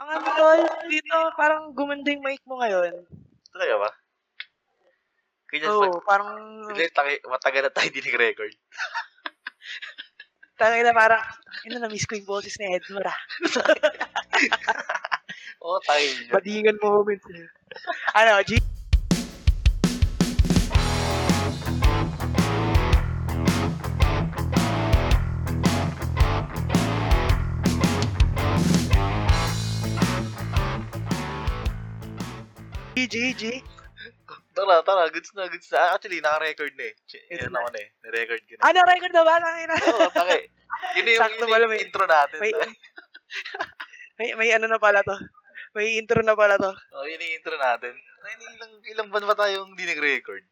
Ang ano tol, dito parang gumanda yung mic mo ngayon. Talaga ba? Ganyan Oo, pag... parang Hindi, taki, matagal na tayo hindi nag-record. talaga na parang, ina na-miss ko yung boses ni Edmar ah. Oo, tayo yun. Badingan moments. ano, G? G, G, G. Tara, tara, goods na, goods na. Actually, naka-record na eh. Yan ako na eh. Na-record ko na. Ano, record na ba? Tangina. Oo, taki. Yun yung, Sakto yun yung may- intro natin. May, May... may, ano na pala to. May intro na pala to. Oh, yun yung intro natin. Ay, ilang, ilang buwan ba tayong hindi nag-record?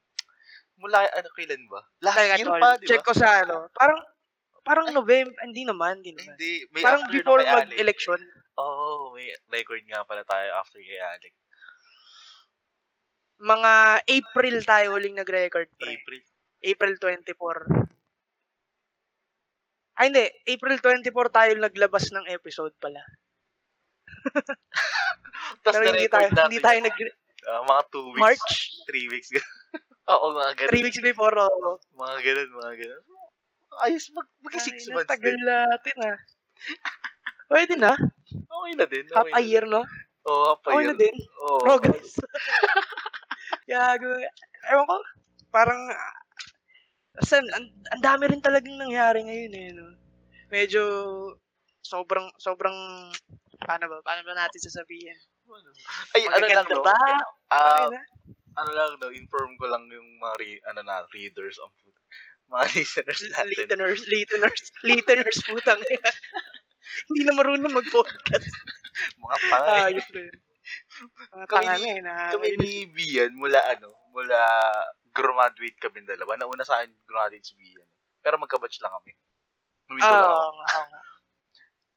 Mula, ano, kailan ba? Last Teka, year tol, pa, di check ba? ko sa ano. Parang, parang November, hindi naman, hindi naman. Hindi. May Parang before mag-election. Oo, oh, may record nga pala tayo after kay Alec. Mga April tayo huling nag-record. Pre. April. April 24. Ay, hindi. April 24 tayo naglabas ng episode pala. Tapos Pero hindi tayo, natin. hindi tayo nag ah, mga two weeks. March, Three weeks. Oo, mga ganun. 3 weeks before. Oh. Mga ganun, mga ganun. Ayos, mag, mag six Ay, months Tagal din. natin ah. Pwede na. Okay na din. Half okay a na year, no? din. Oo, half a Okay year. na din. Oo. Progress. Gago. Ewan ko, parang, San, ang, ang dami rin talagang nangyari ngayon eh, no? Medyo, sobrang, sobrang, paano ba, paano ba natin sasabihin? Ay, ano lang, no? ba? Ah, Okay ano lang, no? Inform ko lang yung mga, re- ano na, readers of mga listeners natin. Listeners, listeners, listeners, putang. Hindi na marunong mag-podcast. Mga pangay. Ayos na yun. Mga Kami tanga na eh, na kami ni Bian, mula ano, mula graduate kami dalawa. Nauna sa akin, graduate si Bian. Pero magkabatch lang kami. Numito lang ako. Oo, oo nga.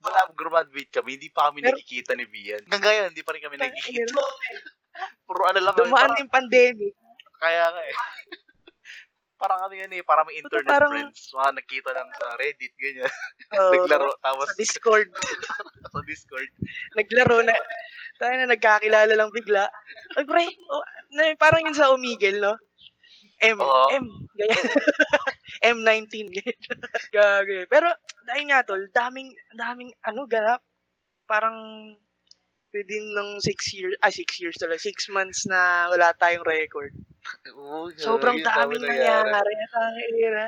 Mula graduate kami, hindi pa kami Pero- nakikita ni Bian. Hanggang ngayon, hindi pa rin kami nakikita. Puro ano lang kami. Dumaan yung pandemic. kaya nga eh. parang kami yan eh, parang may internet Parang- friends. Mga nakita lang sa Reddit, ganyan. Oo, Naglaro, tapos sa Discord. sa Discord. naglaro na. Tayo na nagkakilala lang bigla. Ay, pre, oh, na, parang yun sa Omigel, no? M, Oo. M, ganyan. M19, ganyan. Pero, dahil nga, tol, daming, daming, ano, ganap. Parang, within ng six years, ah, six years talaga, six months na wala tayong record. Oo, Sobrang yun, daming dami nangyari. Tangina.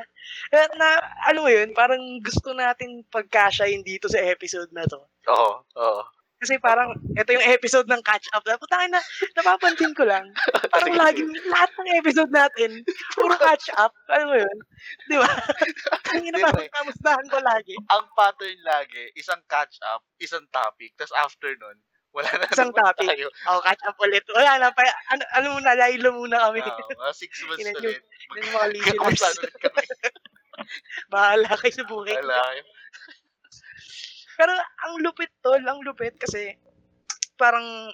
Eh, na, alam mo yun, parang gusto natin pagkasyahin dito sa episode na to. Oo, oo. Kasi parang, ito yung episode ng catch up. Putangin na, napapansin ko lang. Parang laging, lahat ng episode natin, puro catch up. Alam mo yun? Di ba? Ang ina parang kamustahan ko lagi. ang pattern lagi, isang catch up, isang topic, tapos after nun, wala na Isang topic. tayo. Oh, catch up ulit. Wala na pa. Ano, ano muna, laylo muna kami. Mga six months ulit. yung mga listeners. Bahala kayo sa buhay. Wala kayo. Pero ang lupit tol, ang lupit kasi parang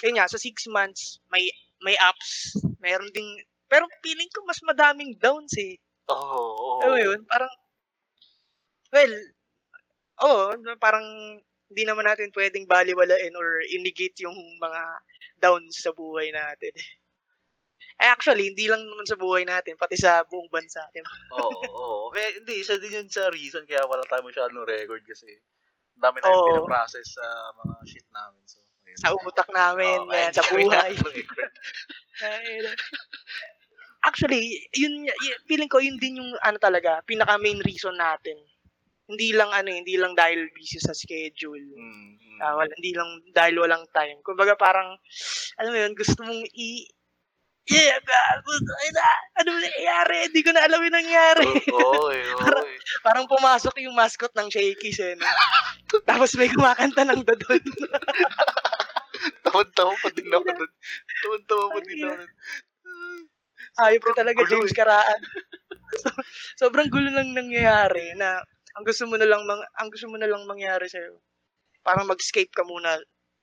yun nga, sa six months, may may ups, meron ding, pero feeling ko mas madaming downs eh. Oo. Alam mo yun? Parang, well, oo, parang hindi naman natin pwedeng baliwalain or inigate yung mga downs sa buhay natin. Eh, actually, hindi lang naman sa buhay natin, pati sa buong bansa. Oo, oo. Kaya hindi, isa din yun sa reason kaya wala tayo masyadong record kasi dami tayong Oo. pinaprocess sa mga shit namin. So, ayun. Sa utak namin, yan, sa buhay. Actually, yun, yun, feeling ko yun din yung ano talaga, pinaka main reason natin. Hindi lang ano, hindi lang dahil busy sa schedule. Mm, mm. Ah, wala, hindi lang dahil walang time. Kumbaga parang, alam mo yun, gusto mong i... Yeah, ay na, ano nangyayari? Hindi ko na alam yung nangyari. Oo, eh, Parang-. Parang pumasok yung mascot ng Shakey's eh. No? Tapos may kumakanta ng dodon. Tawan-tawa pa din ako dun. Tawan-tawa pa din ako dun. Ayop ko talaga, Gulo James eh. Karaan. so, sobrang gulo lang nangyayari na ang gusto mo na lang mang, ang gusto mo na lang mangyari sa parang mag-escape ka muna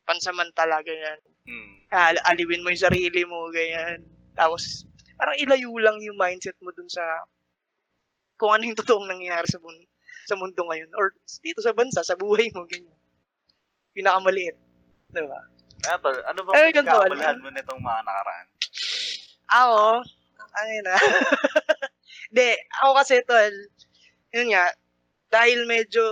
pansamantala ganyan. Mm. Ah, aliwin mo yung sarili mo ganyan. Tapos parang ilayo lang yung mindset mo dun sa kung ano yung totoong nangyayari sa mundo, sa mundo ngayon or dito sa bansa, sa buhay mo ganyan. Pinakamaliit. Diba? Ano, tol, ano ba Ay, ganito, ano? mo nitong mga nakaraan? Ako, ano na. Hindi, ako kasi tol, yun nga, dahil medyo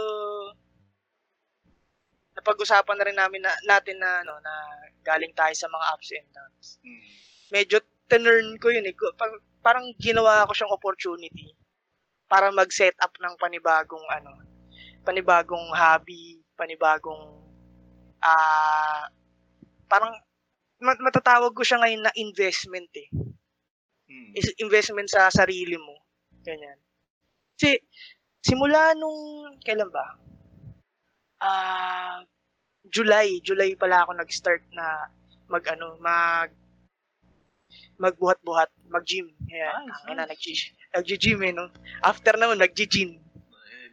napag-usapan na rin namin na, natin na ano na galing tayo sa mga ups and downs. Hmm. Medyo tinurn ko yun eh. Parang ginawa ko siyang opportunity para mag-set up ng panibagong ano, panibagong hobby, panibagong ah parang mat- matatawag ko siya ngayon na investment eh Hmm. is investment sa sarili mo. Ganyan. Kasi, simula nung, kailan ba? Ah, July. July pala ako nag-start na mag, ano, mag, magbuhat-buhat, mag-gym. Ayan. Nice, nice. nag-gym. Nag-gym eh, no? After naman, nag-gym.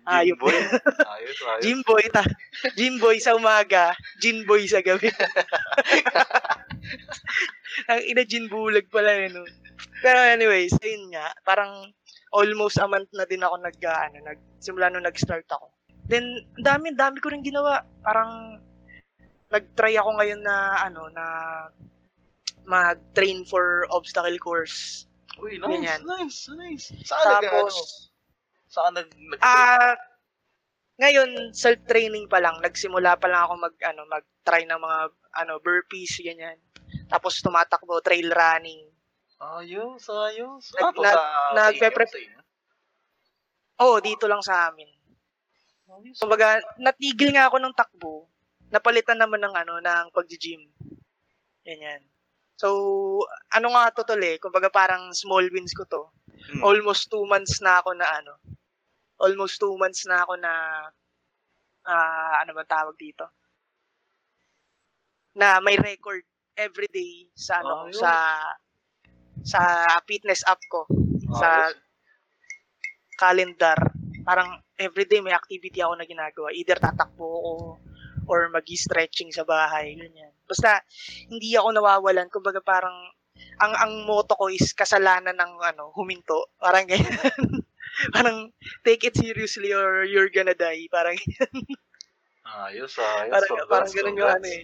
Eh, Ayop. Gym boy. ayos, ayos. Gym boy, ta. Gym boy sa umaga, gym boy sa gabi. Ang ina gin bulag pala yun. No? Pero anyways, yun nga, parang almost a month na din ako nag, ano, nag, simula nung nag-start ako. Then, dami, dami ko rin ginawa. Parang, nag-try ako ngayon na, ano, na, mag-train for obstacle course. Uy, nice, Ganyan. nice, nice. Saan nag? Tapos, Saan nag, nag Ah, ngayon self-training pa lang, nagsimula pa lang ako mag ano, mag-try ng mga ano, burpees ganyan. Tapos tumatakbo, trail running. ayos, ayos. Nag- to, nag- sa, inyo, sa? Oo, dito lang sa amin. Ayos. Kumbaga, natigil nga ako ng takbo. Napalitan naman ng ano, ng pag-gym. Ganyan. So, ano nga to tol eh, kumbaga parang small wins ko to. Hmm. almost two months na ako na ano, almost two months na ako na, ah ano ba tawag dito? Na may record every day sa ano, Ayun. sa sa fitness app ko, sa Ayos. calendar. Parang everyday may activity ako na ginagawa. Either tatakbo ako or mag-stretching sa bahay, ganyan. Basta hindi ako nawawalan, kumbaga parang ang ang motto ko is kasalanan ng ano, huminto. Parang ganyan. parang take it seriously or you're gonna die. Parang Ayos, ayos. parang, Congrats, parang ganun yung ano eh.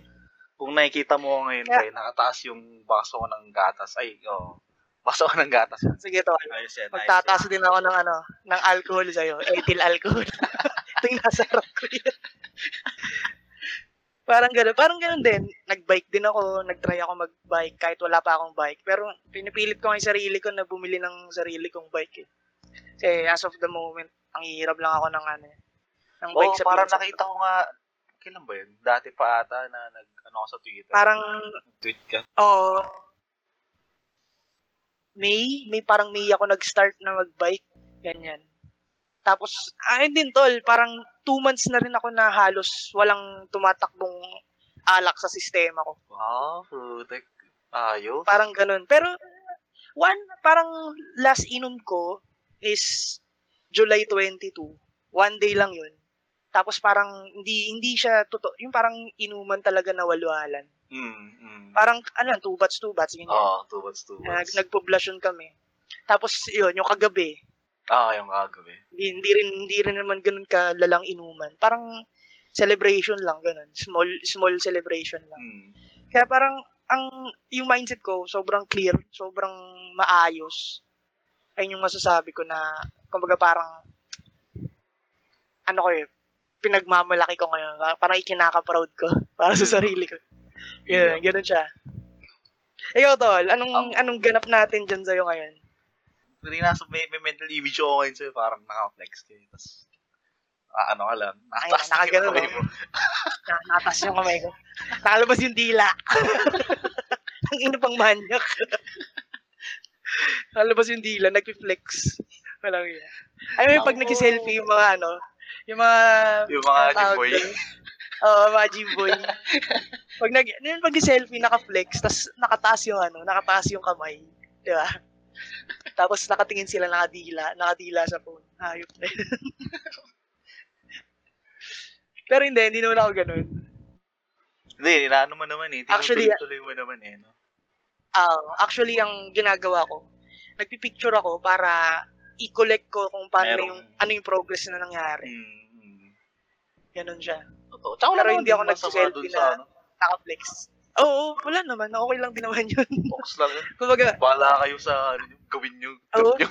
Kung nakikita mo ngayon, Kaya- kay nakataas yung baso ko ng gatas. Ay, oh. Baso ko ng gatas. Sige to. Ayos yan, Magtataas din ako ng ano, ng alcohol sa'yo. Ethyl alcohol. Ito yung nasa harap ko yun. Parang gano'n. Parang gano'n din. Nag-bike din ako. Nag-try ako mag-bike kahit wala pa akong bike. Pero pinipilit ko yung sarili ko na bumili ng sarili kong bike eh. Kasi as of the moment, ang hirap lang ako ng ano eh. Ng bike sa parang nakita ko nga, kailan ba yun? Dati pa ata na nag, ano ako sa Twitter. Parang, Tweet ka. oo. May, may parang May ako nag-start na mag-bike. Ganyan. Tapos, ayun din tol, parang two months na rin ako na halos walang tumatakbong alak sa sistema ko. Wow, putek. Ayos. Parang ganun. Pero, one, parang last inom ko is July 22. One day lang yun. Tapos parang hindi hindi siya totoo. Yung parang inuman talaga na walwalan. Mm, mm. Parang ano, two bats, two bats. Oo, two words, two Nag, words. nagpoblasyon kami. Tapos yun, yung kagabi, Ah, yung kagabi. hindi, hindi rin hindi rin naman ganun kalalang inuman. Parang celebration lang ganun. Small small celebration lang. Mm. Kaya parang ang yung mindset ko sobrang clear, sobrang maayos. Ayun yung masasabi ko na kumbaga parang ano ko eh, pinagmamalaki ko ngayon. Parang ikinaka-proud ko para sa sarili ko. Ganun, ganun siya. Ikaw, Tol, anong, Ang- anong ganap natin dyan sa'yo ngayon? Hindi nasa may, may mental image ako ngayon sa'yo, parang naka-flex kayo. Tapos, ah, ano ka lang, Ay, nakataas na yung nakaganon, kamay no? mo. Na, natas yung kamay ko. Nakalabas yung dila. Ang ino pang manyak. Nakalabas yung dila, nag-flex. Walang yun. Ay, may pag nag-selfie yung mga ano, yung mga... Yung mga doon? Oo, mga Jimboy. pag nag, yung pag selfie naka-flex, tas nakataas yung ano, nakataas yung kamay. Di ba? Tapos nakatingin sila nakadila, nakadila sa phone. Hayop na. Pero hindi, hindi naman ako ganun. Hindi, inaano mo naman eh. Actually, Tinutuloy mo naman eh. No? Ah, actually, ang ginagawa ko, nagpipicture ako para i-collect ko kung paano Merong- yung, ano yung progress na nangyari. Mm, mm. Ganun siya. Totoo. Tsaka Pero hindi ako nagsiselfie na- sa ano. Naka-flex. Oo, wala naman. Okay lang din naman yun. Ox lang yun. Kumbaga, Bahala kayo sa ano gawin nyo. Oo. Trip nyo.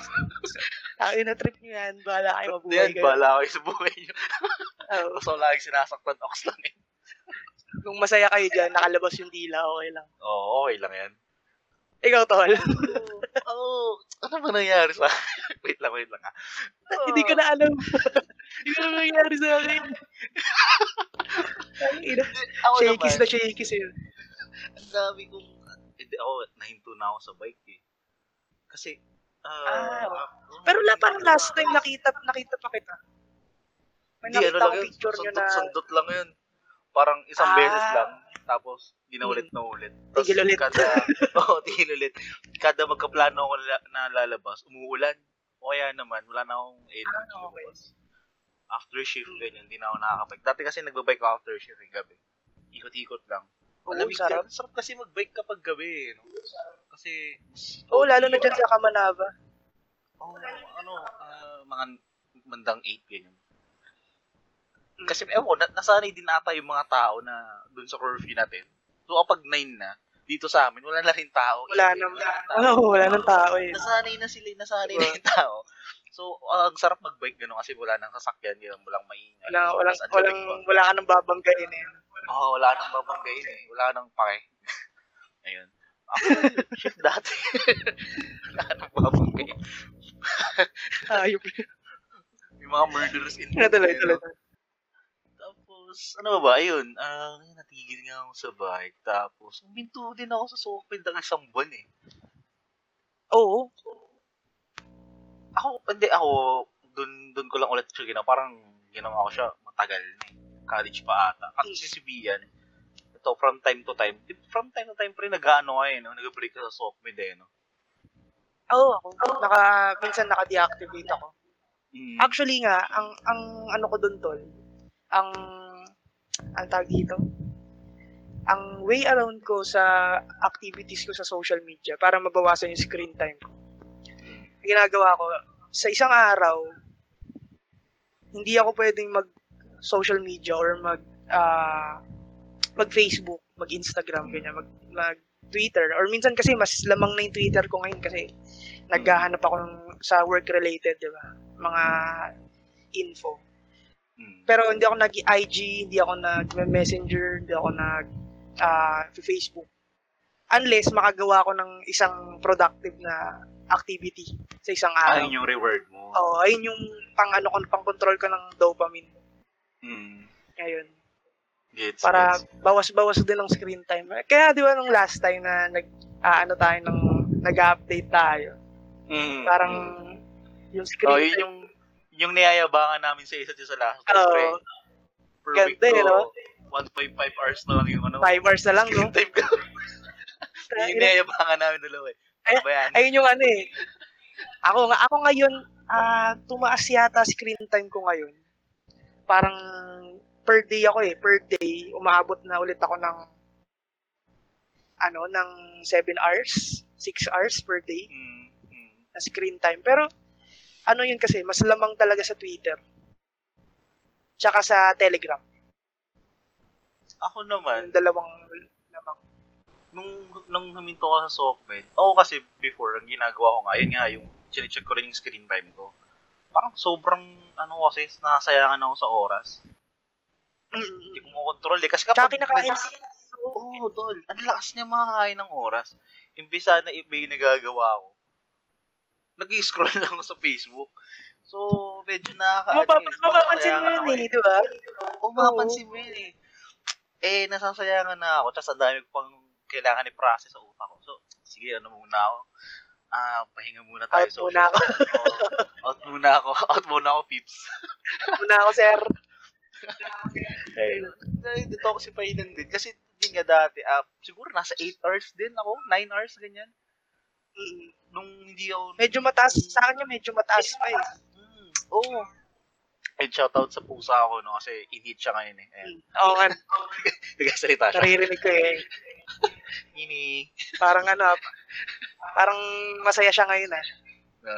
na trip nyo yan. Bahala kayo Yan, mabuhay kayo. bahala kayo sa buhay nyo. Oo. Wala kayong sinasaktan, ox lang yun. Kung masaya kayo dyan, nakalabas yung dila, okay lang. Oo, okay lang yan. Ikaw, tol. Oo. oh, ano ba nangyari sa Wait lang, wait lang ha. Hindi ko na alam. Hindi ko na nangyari sa akin. Ang ina. Shakies na shakies yun. Ang dami kong, hindi ako, nahinto na ako sa bike eh. Kasi, ah, Ah, Pero la, parang last time nakita, nakita pa kita. May Hindi, ano nakita lang ko yun, picture nyo sundot, na sundot lang yun. Parang isang Ah. beses lang, tapos di na ulit na ulit. Tapos Tigil ulit. Kada, oo, tigil ulit. Kada magkaplano ako na, lalabas, umuulan. O kaya naman, wala na akong energy Ah, okay. lumabas. After shift, ganyan, hindi na ako nakakabike. Dati kasi nagbabike ako after shift yung gabi. Ikot-ikot lang. Oo, Malamig sarap. din. Sarap kasi magbike kapag gabi, eh, no? Kasi, Oo, lalo na dyan sa Kamanava. oh, ano, ah, mga mandang 8, ganyan. Kasi, ewan ko, na, nasanay din ata yung mga tao na dun sa curfew natin. So, kapag 9 na, dito sa amin, wala na rin tao. Wala Eh, naman. tao. Oo, wala nang tao eh. Nasanay na sila, nasanay Diba? na yung tao. So, ang sarap mag-bike gano'n kasi wala nang sasakyan, yun, walang maingay. Wala, walang, ang walang, pa. wala ka nang babanggain eh. Oo, oh, wala nang babanggain eh. Wala nang pake. Ayun. Ako, shit dati. wala nang babanggain. Ayop. Yung mga murderers in Na tuloy, eh, tuloy. Tapos, ano ba ba? Ayun, ah, natigil nga ako sa bike. Tapos, uminto din ako sa Sokped ng isang buwan eh. Oo. Ako, hindi ako, dun, dun ko lang ulit siya ginawa. Parang ginawa ko siya matagal na eh. College pa ata. Kasi si si Bian, ito, from time to time, di- from time to time pa rin nag-ano ka eh, no? nag-break ka sa Sokmed eh, no? Oo, ako. Naka, minsan naka-deactivate ako. Mm. Actually nga, ang, ang ano ko dun, tol, ang, ang tawag dito, ang way around ko sa activities ko sa social media para mabawasan yung screen time ko. Ginagawa ko, sa isang araw, hindi ako pwedeng mag social media or mag ah, mag Facebook, mag Instagram, ganyan, mag, mag Twitter. Or minsan kasi mas lamang na yung Twitter ko ngayon kasi naghahanap ako ng, sa work related, di ba? Mga info. Mm. Pero hindi ako nag-IG, hindi ako nag-messenger, hindi ako nag ah, Facebook. Unless makagawa ko ng isang productive na activity sa isang araw. Ayun yung reward mo. Oo, ayun yung pang ano ko, pang control ko ng dopamine. Mm. Ngayon. Gets, Para gets. bawas-bawas din ng screen time. Kaya di ba nung last time na nag ah, ano tayo nung nag-update tayo. Mm. Parang yung screen Oh, yun time. yung yung niyayabangan namin sa isa't isa last Oo. pre. Per Ganda week eh, ko, no? 1.5 hours na lang yung ano. 5 hours na lang, no? screen time ko. yung niyayabangan namin dalawa eh. Ano? Ayun yung ano eh. Ako nga, ako ngayon, ah tumaas yata screen time ko ngayon. Parang per day ako eh. Per day, umaabot na ulit ako ng ano, ng 7 hours, 6 hours per day Mm, mm. na screen time. Pero, ano yun kasi, mas lamang talaga sa Twitter. Tsaka sa Telegram. Ako naman, Yung dalawang lamang. nung, nung huminto ko sa Sockmed, ako kasi before, ang ginagawa ko nga, yun nga, yung chinecheck ko rin yung screen time ko. Parang sobrang, ano kasi, nasayangan ako sa oras. Hindi ko makontrol eh. Kasi Tsaka kapag... kinakain. Oo, oh, tol. Ang lakas niya makakain ng oras. Imbisa na iba yung nagagawa ko. nag-scroll lang ako sa Facebook. So, medyo nakaka... Mapap- mapapansin mo yun eh, di ba? Oo, mapapansin mo yun eh. Eh, nasasayangan na ako. Tapos ang dami ko pang kailangan i-process sa utak ko. So, sige, ano muna ako. Ah, pahinga muna tayo. Out muna ako. Out muna ako. Out muna ako, peeps. Muna ako, sir. Dahil dito ako si Painan din. Kasi yun nga dati, ah, siguro nasa 8 hours din ako. 9 hours, ganyan. Mm. Nung hindi ako... Medyo mataas. Sa kanya, medyo mataas pa eh. Mm, oo. And shoutout sa pusa ako, no? Kasi init siya ngayon eh. Ayan. Oo nga, Nagkasalita siya. naririnig ko eh. Ini. Parang ano, parang masaya siya ngayon ah.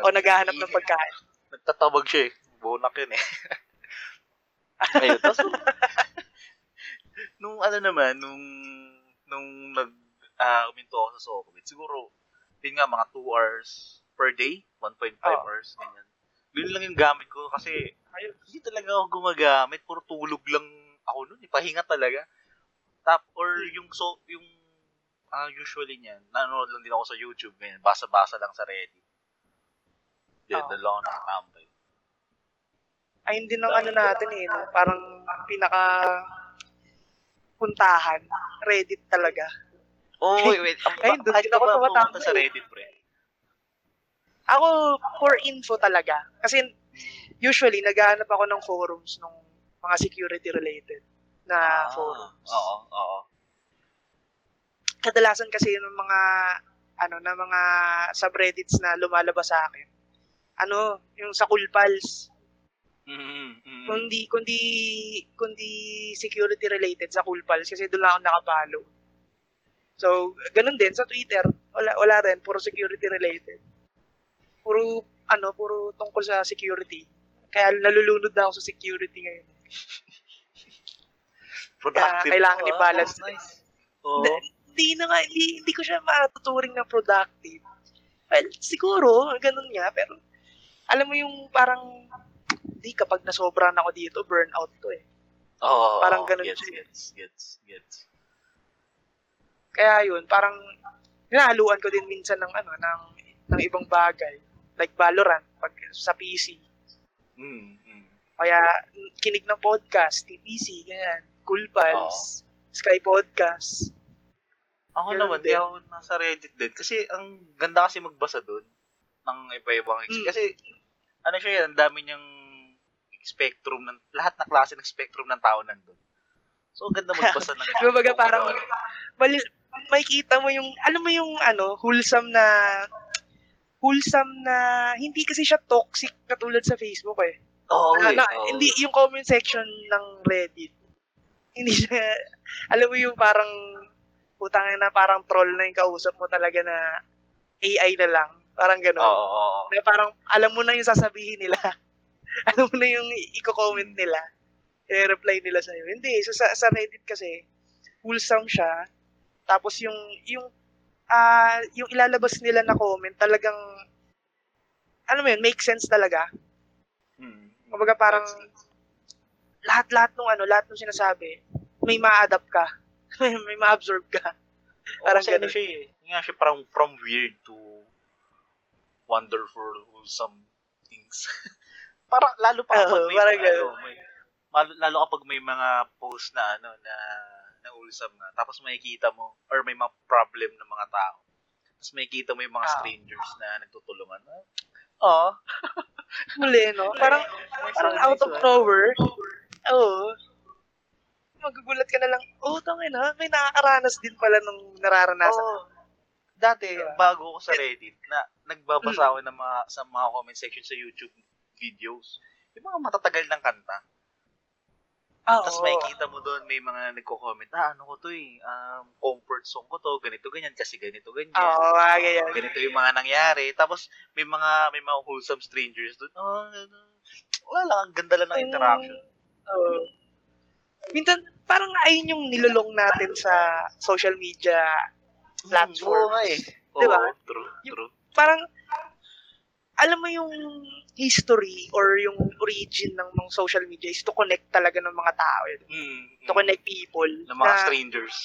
O naghahanap ng pagkain. Nagtatawag siya eh. Bonak yun eh. Ayun, tapos, nung ano naman, nung nung nag ah uminto ako sa Sokobit, siguro, yun nga, mga 2 hours per day, 1.5 Oo. hours, ganyan. Yun lang yung gamit ko kasi ayun, hindi talaga ako gumagamit, puro tulog lang ako nun, eh, pahinga talaga. Tap, or yung, so, yung, ah usually niyan, nanonood lang din ako sa YouTube, ganyan, basa-basa lang sa Reddit. Oo. doon lang ako nakatambay. Ayun din ang ano natin eh, no? parang pinaka puntahan, Reddit talaga. Oh, wait, wait. Ang, Ay, doon din ako pumunta sa eh. Reddit, pre? Ako, for info talaga. Kasi usually, naghahanap ako ng forums ng mga security-related na Ah, forums. Oo, oo. Kadalasan kasi ng mga ano na mga subreddits na lumalabas sa akin. Ano, yung sa Cool Pals. Mm, mm. Kundi kundi kundi security related sa Cool Pals kasi doon lang ako nakapalo. So, ganun din sa Twitter. Wala wala rin puro security related. Puro ano, puro tungkol sa security. Kaya nalulunod na ako sa security ngayon. Productive. kailangan to, ah. i-balance. That's nice. Oo. Hindi- Hindi na nga, hindi, hindi ko siya matuturing na productive. Well, siguro, ganun nga, pero alam mo yung parang, di kapag nasobran ako dito, burnout to eh. Oo. Parang oo, ganun gets, siya. Gets, gets, gets. Kaya yun, parang hinahaluan ko din minsan ng ano, ng, ng ibang bagay. Like Valorant, pag sa PC. Mm, mm. Kaya kinig ng podcast, TPC, ganyan. Cool Pals, Sky Podcast. Ako Ganun naman, di ako nasa Reddit din. Kasi ang ganda kasi magbasa doon ng iba-ibang ex- Mm. Kasi, ano siya yan, ang dami niyang spectrum ng, lahat na klase ng spectrum ng tao nandun. So, ang ganda magbasa ng Kumbaga parang, ano. mali, makikita mo yung, alam mo yung ano, wholesome na, wholesome na, hindi kasi siya toxic katulad sa Facebook eh. Oo, Na- eh, na- oo. Hindi, yung comment section ng Reddit, hindi siya, alam mo yung parang, putang na parang troll na yung kausap mo talaga na AI na lang. Parang gano'n. Oo, oo. Na parang, alam mo na yung sasabihin nila. alam mo na yung i-comment nila. I-reply nila sa'yo. Hindi, so sa, sa Reddit kasi, wholesome siya. Tapos yung, yung, ah yung ilalabas nila na comment, talagang, ano mo yun, make sense talaga. Mm, mm. Kumbaga parang, lahat-lahat nung ano, lahat ng sinasabi, may ma-adapt ka. may ma-absorb ka. Parang Parang kasi ganun. siya eh. Yung nga siya parang from weird to wonderful, wholesome things. parang lalo pa kapag Oo, may, parang ano, may lalo kapag may mga post na ano na na wholesome na tapos makikita mo or may mga problem ng mga tao. Tapos makikita mo yung mga Ah. strangers na nagtutulungan. Oh, Muli, no? Parang, parang out of nowhere. Oo. Magugulat ka na lang, oh, tangin na, may nakakaranas din pala nung nararanasan. Oo. Dati, Diba? bago ako sa Reddit, na nagbabasa Mm. ako ng mga, sa mga comment section sa YouTube videos. Yung mga matatagal ng kanta. Ah, Tapos oo. makikita mo doon, may mga nagko-comment, ah, ano ko to eh, um, comfort song ko to, ganito, ganyan, kasi ganito, ganyan. Oo, ah, ganyan. Ganito yung mga nangyari. Tapos, may mga, may mga wholesome strangers doon. Oh, ano, wala lang, ang ganda lang ng interaction. Oo. Minsan, parang ayun yung nilulong natin sa social media platforms. Oo nga eh. Di ba? Oo, true, Yung- true. Parang, alam mo yung history or yung origin ng mga social media is to connect talaga ng mga tao. eh. Mm, To mm. connect people. Ng mga na, strangers.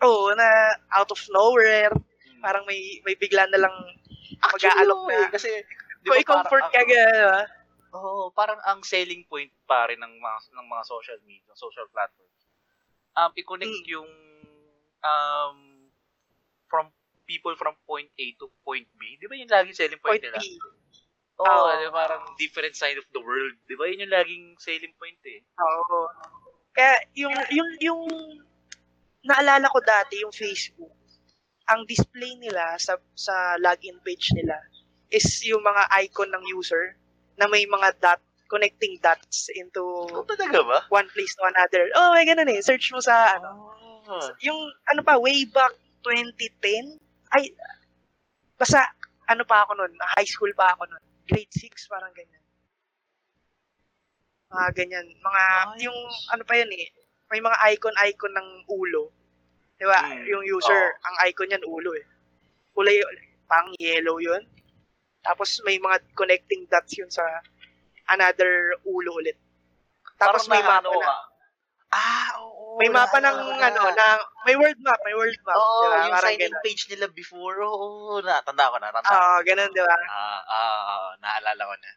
Oo, na out of nowhere, Mm. parang may may bigla na lang mag-aalok oo na. eh, kasi, di ba i-comfort parang ka gano'n. Oo, parang ang selling point pare ng mga ng mga social media, social platforms. Um i-connect Mm. yung um from people from point A to point B. 'Di ba yun laging selling point, Point nila? Oo, Oo. di ba, parang different side of the world. 'Di ba yun yung laging selling point eh. Oo. Kaya yung yung yung naalala ko dati yung Facebook. Ang display nila sa sa login page nila is yung mga icon ng user na may mga dot connecting dots into Oh, talaga ba? one place to another. Oh, may ganun eh. Search mo sa ano. Ah. Yung ano pa way back 2010 ay basta ano pa ako noon, high school pa ako noon. Grade 6 parang ganyan. Mga ganyan. Mga Ay. yung ano pa yan eh. May mga icon-icon ng ulo. Di ba? Mm, Yung user, oo. ang icon niyan ulo eh. Kulay, parang yellow yun. Tapos may mga connecting dots yun sa another ulo ulit. Tapos Parang may mapa naano na. ka. Ah, oo. May mapa ng na. ano, na, may world map, may world map. Oo, di ba? yung Parang sign-in ganun. page nila before. Oo, natanda ko na. Natanda Oo, ko. ganun, di ba? Ah, ah, ah, naalala ko na.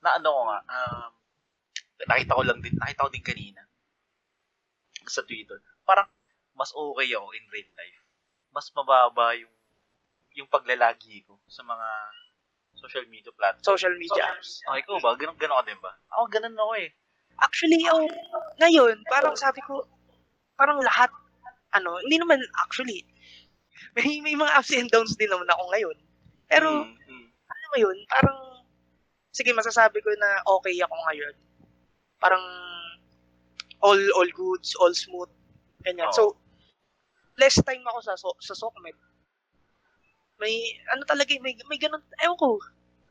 Na ano ko nga, um, nakita ko lang din, nakita ko din kanina sa Twitter. Parang mas okay ako in real life. Mas mababa yung yung paglalagi ko sa mga social media platforms. Social media apps. Oh, ikaw ba? Ganun, ganun ka din ba? Ako, ganun ako eh. Actually, oh, ngayon, parang sabi ko, parang lahat, ano, hindi naman actually, may, may mga ups and downs din naman ako ngayon. Pero, Mm, mm. ano mo yun, parang, sige, masasabi ko na okay ako ngayon. Parang, all all goods, all smooth, ganyan. Oo. So, less time ako sa, so, sa SOCMED. May, ano talaga, may, may ganun, ewan ko,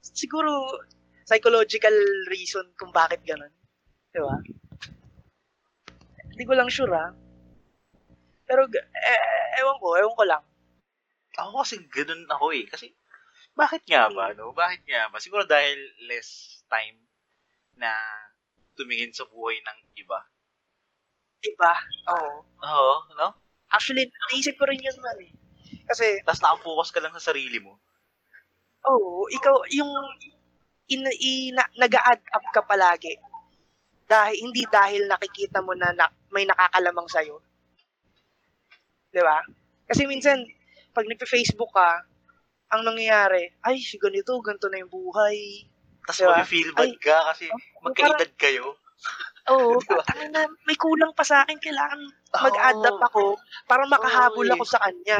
siguro, psychological reason kung bakit ganun. Di ba? Hindi ko lang sure, ha? Pero, eh, ewan ko, ewan ko lang. Ako kasi ganun ako eh. Kasi, bakit nga ba, no? Bakit nga ba? Siguro dahil less time na tumingin sa buhay ng iba. Diba? Oo. Oo, no? Actually, naisip ko rin yun man eh. Kasi, Tapos nakafocus ka lang sa sarili mo. oo, ikaw, yung, in, in, na, nag-add up ka palagi. Dahil, hindi dahil nakikita mo na, na may nakakalamang sa'yo. Di ba? Kasi minsan, pag nagpa-Facebook ka, ang nangyayari, ay, si ganito, ganito na yung buhay. Tapos Diba? mag-feel bad Ay, ka kasi magkaedad kayo. Oo, Diba? na, may kulang pa sa akin, kailangan mag-add up ako para makahabol Oo, eh. ako sa kanya.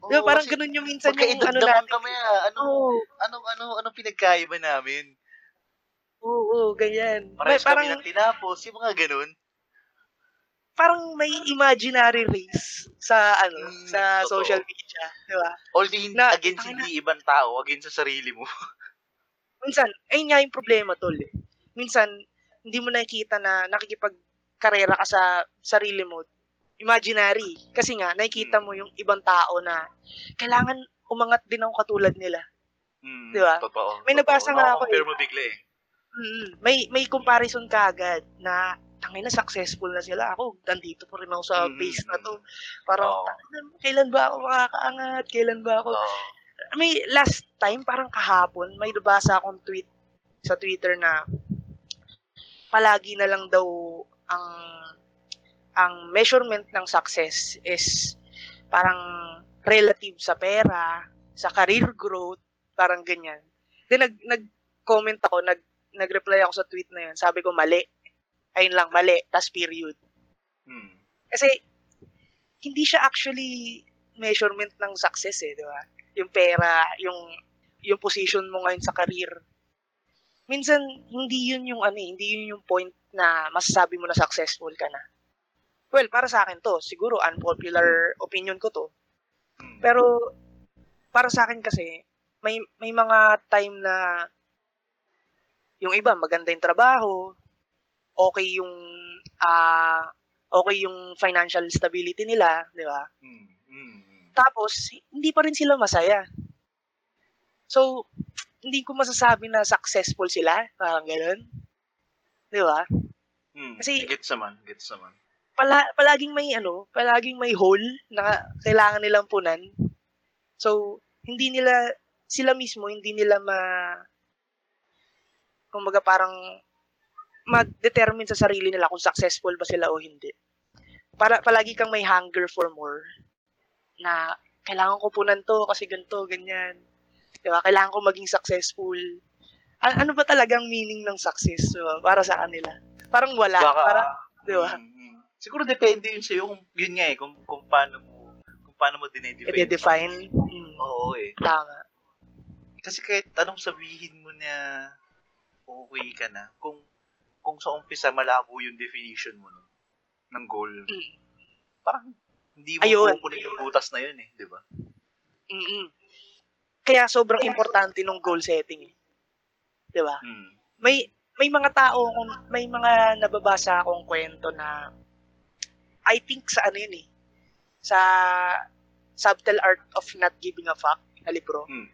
Oo, Di ba, parang ganun yung minsan yung ano naman natin. kami ah. Ano, Oo, ano, ano, ano pinagkaiba namin? oo, oo, ganyan. Parang, kami ng tinapos, yung mga ganun. Parang may imaginary race sa ano Mm, sa totoo. social media, di ba? Although hindi Na- against hindi ibang tao, against sa sarili mo. Minsan, ayun nga yung problema tol. Eh. Minsan, hindi mo nakikita na nakikipagkarera ka sa sarili mo. Imaginary. Kasi nga, nakikita Mm. mo yung ibang tao na kailangan umangat din ako katulad nila. Mm, Diba? Totoo. May totoo. nabasa nga ako eh. mo bigla eh. Mm, may may comparison ka agad na tangay na successful na sila. Ako, nandito pa rin ako sa Mm, base na to. Parang, tangina, kailan ba ako makakaangat? Kailan ba ako Oo. may last time, parang kahapon, may nabasa akong tweet sa Twitter na palagi na lang daw ang ang measurement ng success is parang relative sa pera, sa career growth, parang ganyan. Then nag nag-comment ako, nag nag-reply ako sa tweet na yun. Sabi ko mali. Ayun lang, mali, tas period. Mm. Kasi hindi siya actually measurement ng success eh, di ba? Yung pera, yung yung position mo ngayon sa career. Minsan hindi yun yung ano, eh, hindi yun yung point na masasabi mo na successful ka na. Well, para sa akin to, siguro unpopular opinion ko to. Mm. Pero para sa akin kasi may may mga time na yung iba maganda yung trabaho, okay yung ah okay yung financial stability nila, di ba? Mm. Mm. Mm. Tapos hindi pa rin sila masaya. So, hindi ko masasabi na successful sila, parang gano'n. Di ba? Mm. Kasi- gets naman, gets naman. Pala, palaging may ano, palaging may hole na kailangan nilang punan. So, hindi nila, sila mismo, hindi nila ma, kumbaga parang, mag-determine sa sarili nila kung successful ba sila o hindi. Para, palagi kang may hunger for more. Na, kailangan ko punan to kasi ganito, ganyan. Diba? Kailangan ko maging successful. A- ano ba talagang meaning ng success diba? para sa kanila? Parang wala. Baka, para, di ba? Mm, mm. Siguro depende yun sa'yo kung yun nga eh, kung, kung paano mo kung paano mo dinedefine. i-define. Mm, Oo eh. tama. Kasi kahit anong sabihin mo na okay ka na, kung kung sa umpisa malabo yung definition mo no, ng goal, Mm. parang hindi mo Ayun. pupunin yung butas na yun eh, di ba? Mm-mm. Kaya sobrang importante ng goal setting. eh. 'Di ba? Mm. May may mga tao may mga nababasa akong kwento na I think sa ano yun eh. sa Subtle Art of Not Giving a Fuck na libro Mm,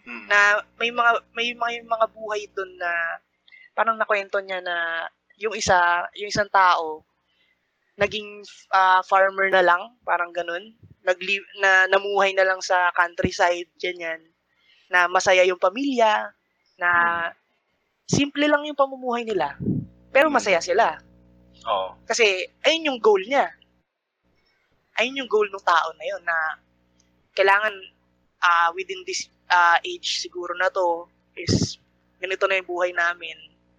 mm. na may mga may mga mga buhay doon na parang nakwento niya na yung isa, yung isang tao naging ah, farmer na lang, parang ganun. Nagli na namuhay na lang sa countryside ganyan. Na masaya yung pamilya, na simple lang yung pamumuhay nila. Pero masaya sila. Oo. Kasi ayun yung goal niya. Ayun yung goal ng tao na yun na kailangan ah, within this ah, age siguro na to is ganito na yung buhay namin.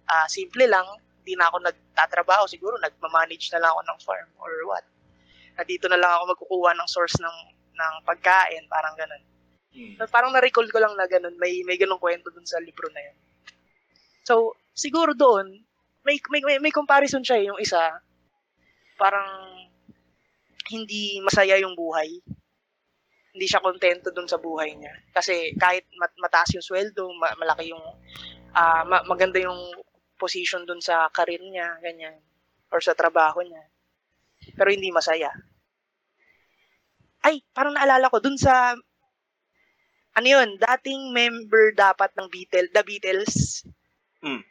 Ah, simple lang, hindi na ako nagtatrabaho, siguro nagmamanage na lang ako ng farm or what. Na dito na lang ako magkukuha ng source ng ng pagkain, parang ganun. Mm. Parang na-recall ko lang na ganun, may may ganung kwento dun sa libro na yun. So, siguro doon, may may may, may comparison siya eh, yung isa. Parang hindi masaya yung buhay. Hindi siya kontento dun sa buhay niya. Kasi kahit mat- mataas yung sweldo, ma- malaki yung ah, ma- maganda yung position dun sa career niya, ganyan, or sa trabaho niya. Pero hindi masaya. Ay, parang naalala ko, dun sa, ano yun, dating member dapat ng Beatles, The Beatles. Mm.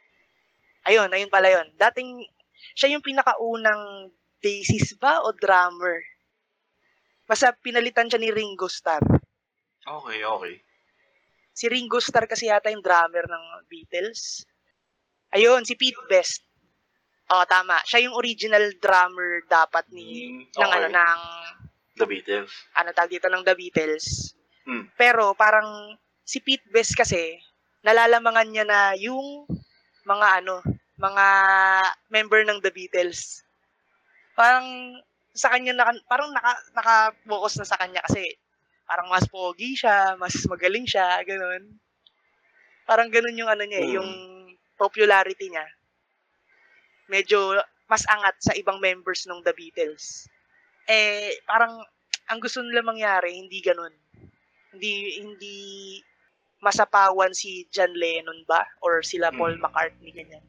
Ayun, ayun pala yun. Dating, siya yung pinakaunang bassist ba o drummer? Basta pinalitan siya ni Ringo Starr. Okay, okay. Si Ringo Starr kasi yata yung drummer ng Beatles. Ayun, si Pete Best. Oo, tama. Siya yung original drummer dapat ni Mm, ng okay. ano ng The Beatles. ano tawag dito ng The Beatles. Mm. Pero parang si Pete Best kasi nalalamangan niya na yung mga ano, mga member ng The Beatles. Parang sa kanya naka, parang naka naka-focus na sa kanya kasi parang mas pogi siya, mas magaling siya, ganun. Parang ganun yung ano niya, Mm. yung popularity niya. Medyo mas angat sa ibang members ng The Beatles. Eh, parang ang gusto nila mangyari, hindi ganun. Hindi, hindi masapawan si John Lennon ba? Or sila Paul Mm. McCartney, ganyan.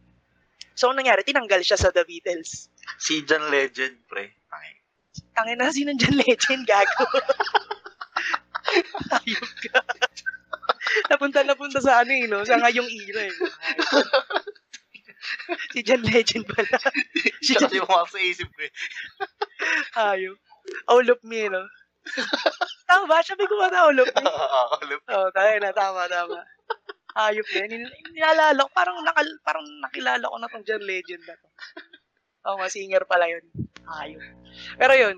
So, ang nangyari, tinanggal siya sa The Beatles. Si John Legend, pre. Ay. Tangin na, sino John Legend, gago? Ayop ka. Napunta, napunta sa ano eh, no? Sa ngayong era eh. si John Legend pala. si kasi mga sa isip ko eh. Ayop. All of me, no? tama ba? Sabi ko ba na all of me? Oo, oh, tayo na. Tama, tama. Ayop na yun. Nilalala ko, parang, nakal, parang nakilala ko na tong John Legend na to. Oo, nga, singer pala yun. Ayop. Pero yun,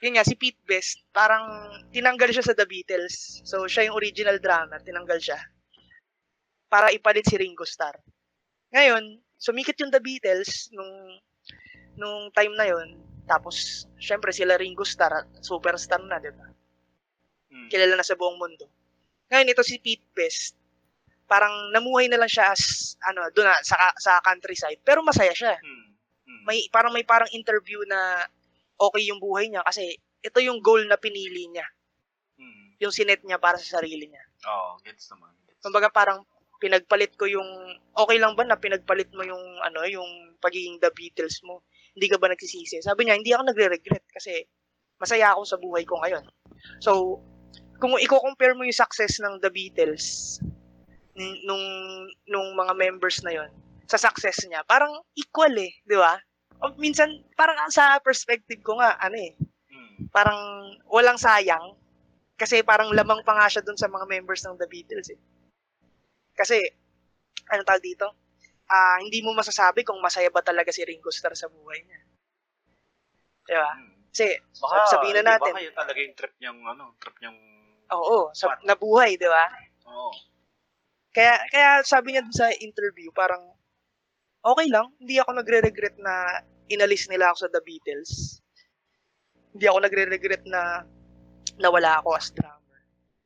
yun nga, si Pete Best, parang tinanggal siya sa The Beatles. So, siya yung original drummer, tinanggal siya. Para ipalit si Ringo Starr. Ngayon, sumikit yung The Beatles nung nung time na yun. Tapos, syempre sila Ringo Starr, superstar na, di ba? Mm. kilala na sa buong mundo. Ngayon ito si Pete Best, parang namuhay na lang siya as ano, doon na sa sa countryside, pero masaya siya. Mm. Mm. May parang may parang interview na okay yung buhay niya kasi ito yung goal na pinili niya, Mm. yung sinet niya para sa sarili niya. Oo, gets naman. Gets. Kumbaga parang pinagpalit ko yung okay lang ba na pinagpalit mo yung ano, yung pagiging The Beatles mo? Hindi ka ba nagsisisi? Sabi niya, hindi ako nagre-regret kasi masaya ako sa buhay ko ngayon. So, kung i-compare mo yung success ng The Beatles nung nung mga members na yon sa success niya, parang equal eh, di ba? O, minsan, parang sa perspective ko nga, ano eh, Mm. parang walang sayang kasi parang lamang pa nga siya dun sa mga members ng The Beatles eh. Kasi, ano tawag dito? Ah, hindi mo masasabi kung masaya ba talaga si Ringo Starr sa buhay niya. Di ba? Mm. Kasi, Baka, sabihin na natin. Baka yun talaga yung trip niyang, ano, trip niyang, oo, sa, nabuhay, di ba? oo. Kaya, kaya sabi niya dun sa interview, parang, okay lang, hindi ako nagre-regret na inalis nila ako sa The Beatles. Hindi ako nagre-regret na nawala ako as drummer.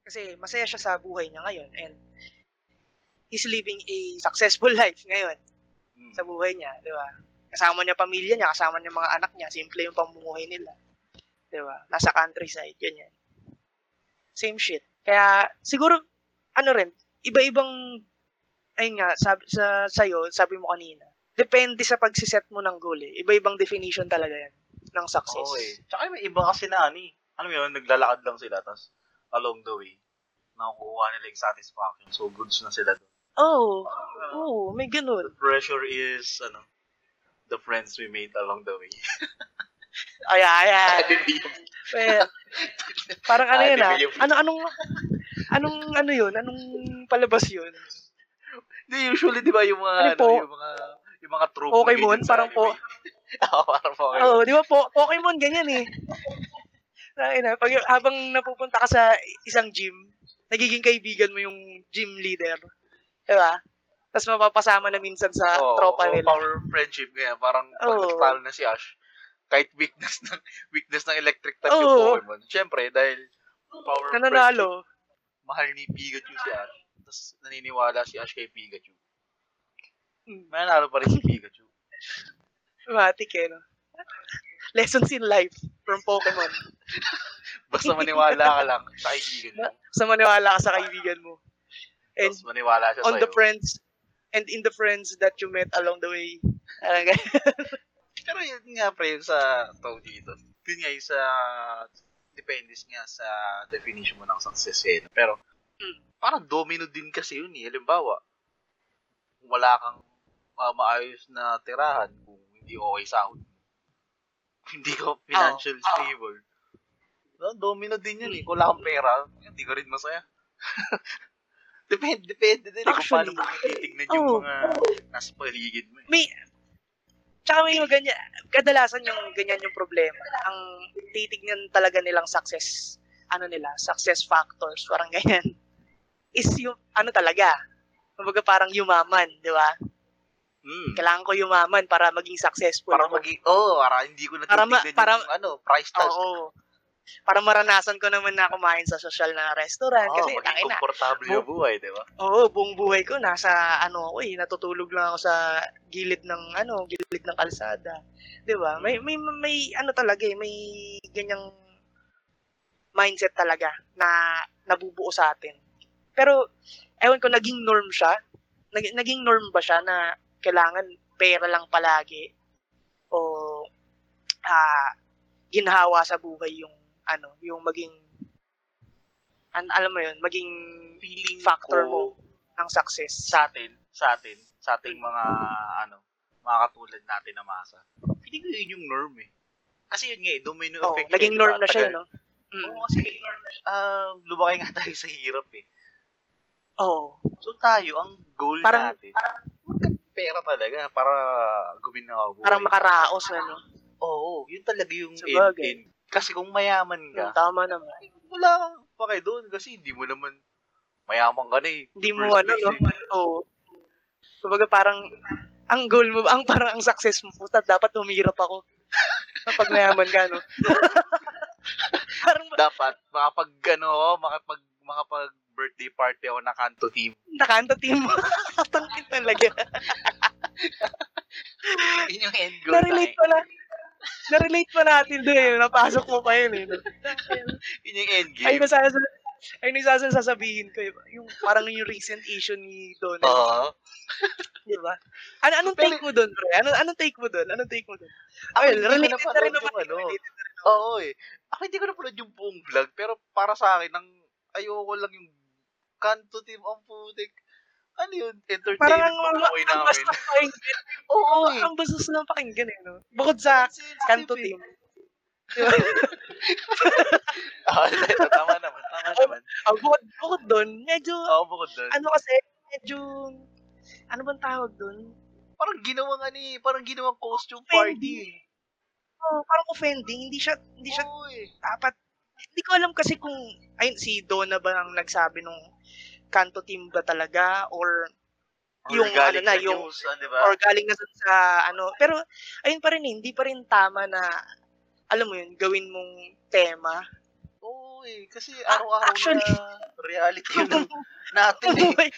Kasi masaya siya sa buhay niya ngayon and he's living a successful life ngayon Mm. sa buhay niya, di ba? Kasama niya pamilya niya, kasama niya mga anak niya, simple yung pamumuhay nila. Di ba? Nasa countryside, ganyan. Same shit. Kaya, siguro, ano rin, iba-ibang, ayun nga, sabi, sa, sa'yo, sabi mo kanina, depende sa pagsiset mo ng goal eh. Iba-ibang definition talaga yan. ng success. Oo eh. Tsaka may iba kasi na ano eh. Alam mo yun, naglalakad lang sila tapos along the way, nakukuha nila yung satisfaction. So, goods na sila doon. Oh, oh, may ganun. The pressure is, ano, the friends we made along the way. Ay, ay, ay. Well, parang ano yun ah. Ano, anong, anong, ano yun? Anong palabas yun? Hindi, usually, di ba, yung mga, Ano ano, po? yung mga, yung mga trope Pokemon, parang po. Oo, parang Pokemon. Oo, di ba po, Pokemon ganyan eh. Na, pag, habang napupunta ka sa isang gym, nagiging kaibigan mo yung gym leader. Di ba? Tapos mapapasama na minsan sa Oo, tropa nila. power friendship, kaya parang pag Oo. nagtalo na si Ash, kahit weakness ng weakness ng electric type yung Oo. Pokemon. Siyempre, dahil power friendship, Nananalo. mahal ni Pikachu si Ash. Tapos naniniwala si Ash kay Pikachu. Mananalo pa rin si Pikachu. Matik eh, no? Lessons in life from Pokemon. Basta maniwala ka lang sa kaibigan mo. Sa maniwala ka sa kaibigan mo. And Tapos maniwala siya on sa'yo. the friends, and in the friends that you met along the way. Parang. Pero yun nga pre, yun sa tawag dito. Yun nga sa depende nga sa definition mo ng success eh. Pero Hmm. parang domino din kasi yun eh. Halimbawa, kung wala kang ah, maayos na tirahan, kung hindi okay sahod mo, hindi ka financial Oo. stable, no, domino din yun eh. Kung wala kang pera, hindi ka rin masaya. depende, depende din eh kung paano Actually, mo titignan yung oo. mga nasa paligid mo eh. May, tsaka may mga ganyan, kadalasan yung ganyan yung problema. Ang titignan talaga nilang success, ano nila, success factors, parang ganyan, is yung, ano talaga, kumbaga parang yumaman, di ba? Mm. Kailangan ko yumaman para maging successful. Para maging, oh, para hindi ko Para ma- natitignan para- yung, ano, price tag. Oo. Para maranasan ko naman na kumain sa social na restaurant. Oo, kasi, maging komportable yung buhay, di ba? Oo, buong buhay ko nasa ano ako eh, natutulog lang ako sa gilid ng ano, gilid ng kalsada. 'Di ba? May may may ano talaga eh, may ganyang mindset talaga na nabubuo sa atin. Pero ewan ko naging norm siya. Nag, naging norm ba siya na kailangan pera lang palagi o ah ginhawa sa buhay yung ano, yung maging an, alam mo yun, maging Feeling factor ko, mo ng success. sa atin, sa atin, sa ating mga, ano, mga katulad natin na masa. Hindi ko yun yung norm eh. Kasi yun nga eh, domino Oh, effect. naging eh, norm na siya, Tagal- no? Mm. Oo, kasi, ah, lumaki nga tayo sa hirap eh. Oo. So tayo, ang goal Parang- natin, pera talaga para guminawa buhay. Parang makaraos, ano? Oo, yun talaga yung end, end. Kasi kung mayaman ka, tama naman. wala kang pake doon kasi hindi mo naman mayaman ka na eh. Hindi mo ano, no? eh. Oo. Kumbaga parang, ang goal mo, ang parang ang success mo, puta, dapat humirap ako. Kapag mayaman ka, no? parang Dapat, makapag, ano, makapag, makapag birthday party ako na kanto team. nakanta team mo. Tangkit talaga. Yun yung end goal Na-relate na pa na. Na-relate pa natin doon eh. Napasok mo pa yun eh. Yun yung end Ay, game. nasasa, ay, nasasa sasabihin ko. eh. Yung, parang yung recent issue ni Donald. Oo. Di ba? Ano, anong Pero- take mo doon, pre? Ano, anong take mo doon? Anong take mo doon? Well, ko related na rin naman. ano. na rin naman. Oo eh. Ako hindi ko napanood yung buong vlog, pero para sa akin, ang ayoko lang yung kanto team ang putik. Ano yun? Parang Entertainment ang, pang ang, ang namin. bastos pakinggan. Oo eh. ang bastos lang pakinggan eh, no? Bukod sa kanto eh. team. Ah, tama naman, tama naman. Ah, bukod, bukod doon, medyo, Oo, bukod doon. ano kasi, medyo, ano bang tawag doon? Parang ginawang ano eh, parang ginawang costume Offending. party eh. Oh, parang offending, hindi siya, hindi siya Oo eh. dapat, hindi ko alam kasi kung, ayun, si Donna ba ang nagsabi nung kanto team ba talaga, or, Or Yung ano na, yung- news, ah, di ba? or galing na sa, sa ano, pero, ayun pa rin eh, hindi pa rin tama na, alam mo yun, gawin mong tema. Oo eh, kasi araw-araw actually- na reality yun natin eh. Pumuhay,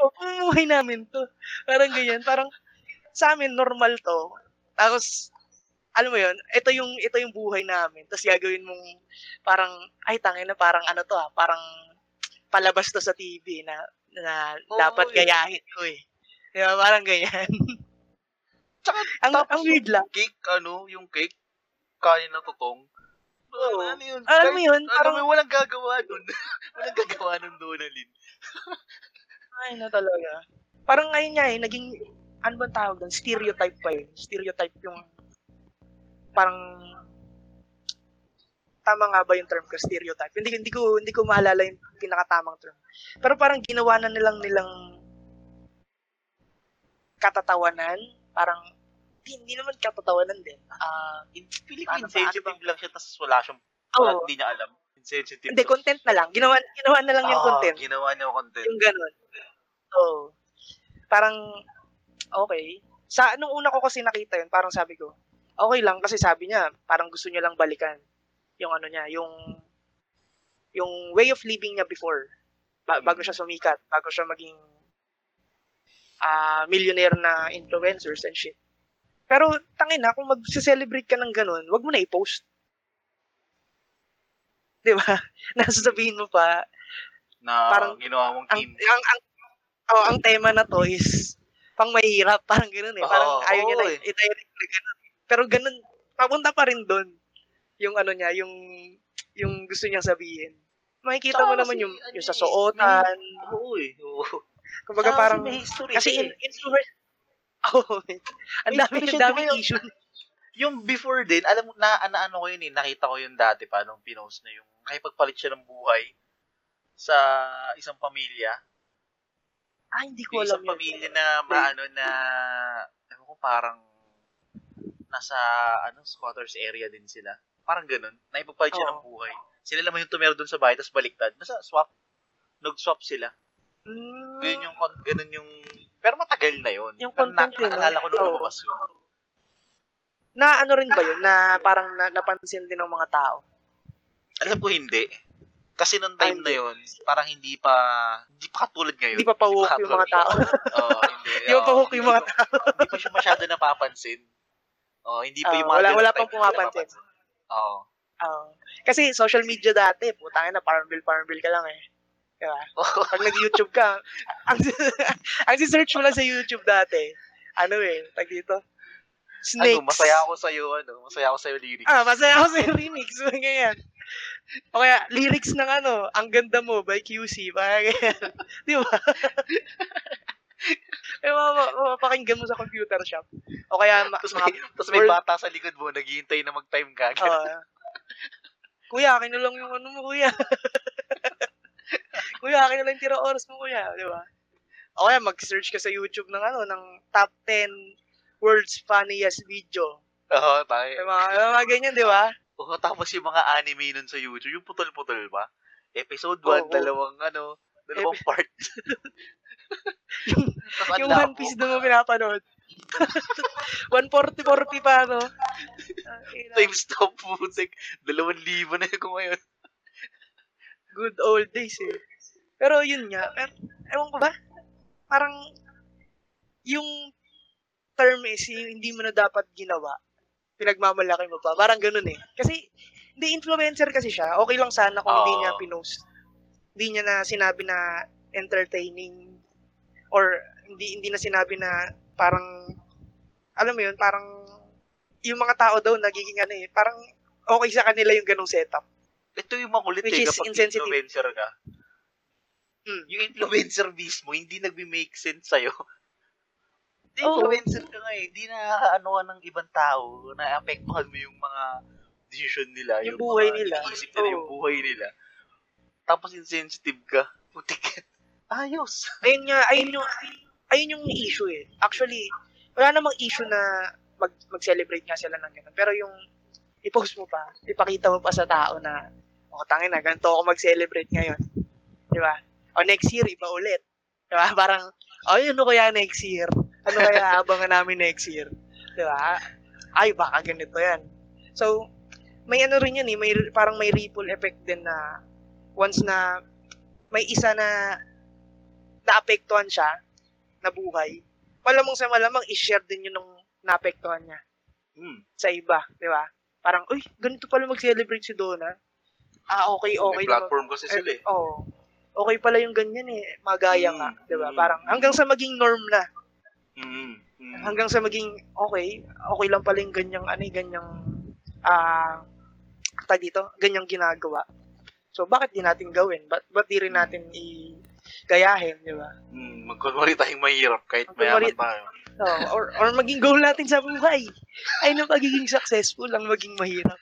oh, pumuhay namin to. Parang ganyan, parang, sa amin, normal to. Tapos, alam mo yun, ito yung, ito yung buhay namin. Tapos gagawin mong, parang, ay, tangin na, parang ano to ah, parang, palabas to sa TV na, na Oo, dapat eh. gayahin ko eh. Di ba, parang ganyan. Tsaka, ang, ang weird lang. cake, ano, yung cake, kanin na tutong. Oo. Ano yun? Alam mo yun, Alam parang, mo, walang gagawa nun. walang gagawa nun, Donalyn. ay na talaga. Parang ngayon nga eh, naging, ano bang tawag doon? Stereotype pa eh. Stereotype yung, parang, tama nga ba yung term ko, stereotype? Hindi, hindi ko, hindi ko maalala yung pinakatamang term. Pero parang ginawa na nilang nilang katatawanan, parang, hindi, hindi naman katatawanan din. Ah, Feeling Ano ko ba? insensitive lang siya, tapos wala siyang, wala, hindi niya alam. Insensitive. hindi, content na lang. Ginawa, ginawa na lang yung Ah, content. Ginawa niya yung content. Yung ganun. So, parang, okay. Sa, nung una ko kasi nakita yun, parang sabi ko, okay lang kasi sabi niya, parang gusto niya lang balikan yung ano niya, yung yung way of living niya before. Ba- bago siya sumikat, bago siya maging ah millionaire na influencers and shit. Pero tangin na, kung mag-celebrate ka ng ganun, wag mo na i-post. 'Di ba? Nasasabihin mo pa, na parang- ginawa mong ang team. ang ang oh, ang tema na to is pang mahirap, parang ganoon eh. Parang Oo, ayaw niya na eh. i-direct na gano'n. Pero ganun, papunta pa rin doon. Yung ano niya, yung yung gusto niyang sabihin. Makikita Tsaka mo naman yung, ano yung sa eh, suotan. Oo eh. Oo. Kumbaga parang, may history kasi in, eh. influence, oh, ang dami, ang yung- issue. Yung before din, alam mo, na, na ano ko yun eh, nakita ko yun dati pa nung pinost na yung nakipagpalit siya ng buhay sa isang pamilya. Ah, hindi ko Yung alam isang yun. pamilya na maano na, ewan ko parang nasa ano squatters area din sila. Parang ganun. Naipagpalit siya ng buhay. Sila naman yung tumero dun sa bahay, tapos baliktad. Basta swap. Nag-swap sila. Mm, Ganun yung, ganun yung, pero matagal na yun. Yung Pero content yun, Naalala ko nung lumabas yun. na ano rin ba yun, na parang na, napansin din ng mga tao. Alam ko hindi. Kasi nung time na yun, parang hindi pa, hindi pa katulad ngayon. Hindi pa Hindi yung mga tao. Oo, hindi. Hindi pa Oo, pa-woke yung mga pa- Hindi pa siya masyado napapansin. Oo, hindi pa Oo, yung mga wala- wala pang pumapansin. Oo. Oo. kasi social media dati, putangin na, parang bill, parang bill ka lang eh. Diba? Pag nag-YouTube ka, ang, ang si-search mo lang sa YouTube dati, ano eh, tag dito, snakes. ano, masaya ako sa iyo, ano, masaya ako sa iyo lyrics. Ah, masaya ako sa remix. Ganyan. O kaya, lyrics ng ano, Ang Ganda Mo by QC. Parang ganyan. Di ba? Eh, mapa- mapapakinggan mo sa computer shop. O kaya, ma- Tapos mga, may, tapos may bata sa likod mo, naghihintay na mag-time ka. ah, kuya, akin na lang yung ano mo, kuya. kuya, akin na lang yung tira oras mo, kuya. Di ba? O kaya, mag-search ka sa YouTube ng ano, ng top 10 world's funniest video. Oo, tayo. Yung mga, yung mga ganyan, di ba? Oo, tapos yung mga anime nun sa YouTube, yung putol-putol ba? Episode 1, Oo. dalawang ano, dalawang part. Yung-. One Piece na mo pinapanood. 140-40 pa, no? Time stop putik. Dalawang libo na ko ngayon. Good old days, eh. Pero yun nga, pero, ewan ko ba? Parang, yung term is, yung hindi mo na dapat ginawa. Pinagmamalaki mo pa. Parang ganun eh. Kasi, hindi influencer kasi siya. Okay lang sana kung hindi Oo. niya pinost. Hindi niya na sinabi na entertaining or hindi hindi na sinabi na parang alam mo yun, parang yung mga tao daw nagiging ano eh, parang okay sa kanila yung ganung setup. Ito yung makulit Which eh, is kapag insensitive. influencer ka. Hmm. Yung influencer mismo, hindi nagbi-make sense sa'yo. Oo. influencer ka nga eh. Hindi nakakaanoan ng ibang tao. Naapektuhan mo yung mga decision nila. Yung buhay mga nila. iniisip nila, yung Oo. buhay nila. Tapos insensitive ka. Putik. Ayos. Ayun nga, ayun yung, ayun yung issue eh. Actually, wala namang issue na mag, mag-celebrate nga sila ng ganun. Pero yung i-post mo pa, ipakita mo pa sa tao na, oh, tangin na, ganito ako mag-celebrate ngayon. Di ba? O next year, iba ulit. Di ba? Parang, oh, yun ano kaya next year? Ano kaya abangan namin next year? Di ba? Ay, baka ganito yan. So, may ano rin yan eh, may, parang may ripple effect din na once na may isa na naapektuhan siya na buhay, malamang sa malamang i-share din yun nung naapektuhan niya Hmm. sa iba, di ba? Parang, uy, ganito pala mag-celebrate si Donna. Ah, okay, okay. May platform kasi sila eh. Oo. okay pala yung ganyan eh. Magaya Mm, nga, di ba? mm, Parang mm. hanggang sa maging norm na. Mm. Mm. Hanggang sa maging, okay, okay lang pala yung ganyang, ano eh, ganyang ah, tag dito, ganyang ginagawa. So, bakit di natin gawin? Ba't, ba't di rin natin i gayahin, di ba? Hmm, magkunwari tayong mahirap kahit mayaman tayo. So, or, or maging goal natin sa buhay ay na pagiging successful ang maging mahirap.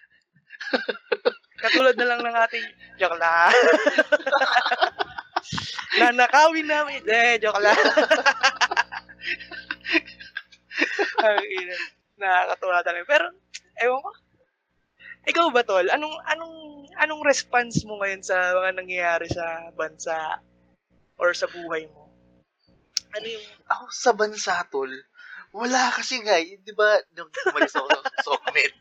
Katulad na lang ng ating joke lang. Nanakawin namin. Eh, joke lang. Ang ina. Nakakatuwa talaga. Pero, ewan ko. Ikaw ba, Tol? Anong, anong, anong response mo ngayon sa mga nangyayari sa bansa or sa buhay mo? Ano yung Ako sa bansa, tol, wala kasi nga, eh, di ba, nung umalis ako sa Sokmed.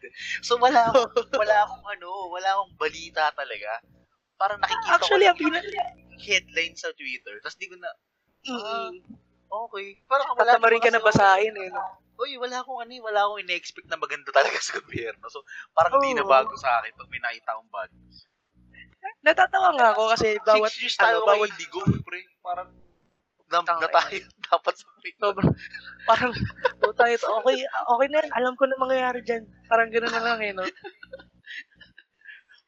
So wala akong, wala akong ano, wala akong balita talaga. Parang nakikita Actually, ko lang headline sa Twitter, tapos di ko na, Mm. okay, parang wala Tatama rin ka na basahin eh. No? Uy, wala akong ano, eh, wala akong ine-expect na maganda talaga sa gobyerno. So, parang hindi na Oo. bago sa akin pag may nakita akong bago. Natatawa nga ako kasi bawat, Six years ano, tayo bawat, kay Indigo, pre. Parang, na, na tayo, dapat sa pre. sobrang, parang, puta ito, okay, okay na yan, alam ko na mangyayari dyan. Parang gano'n na lang eh, no?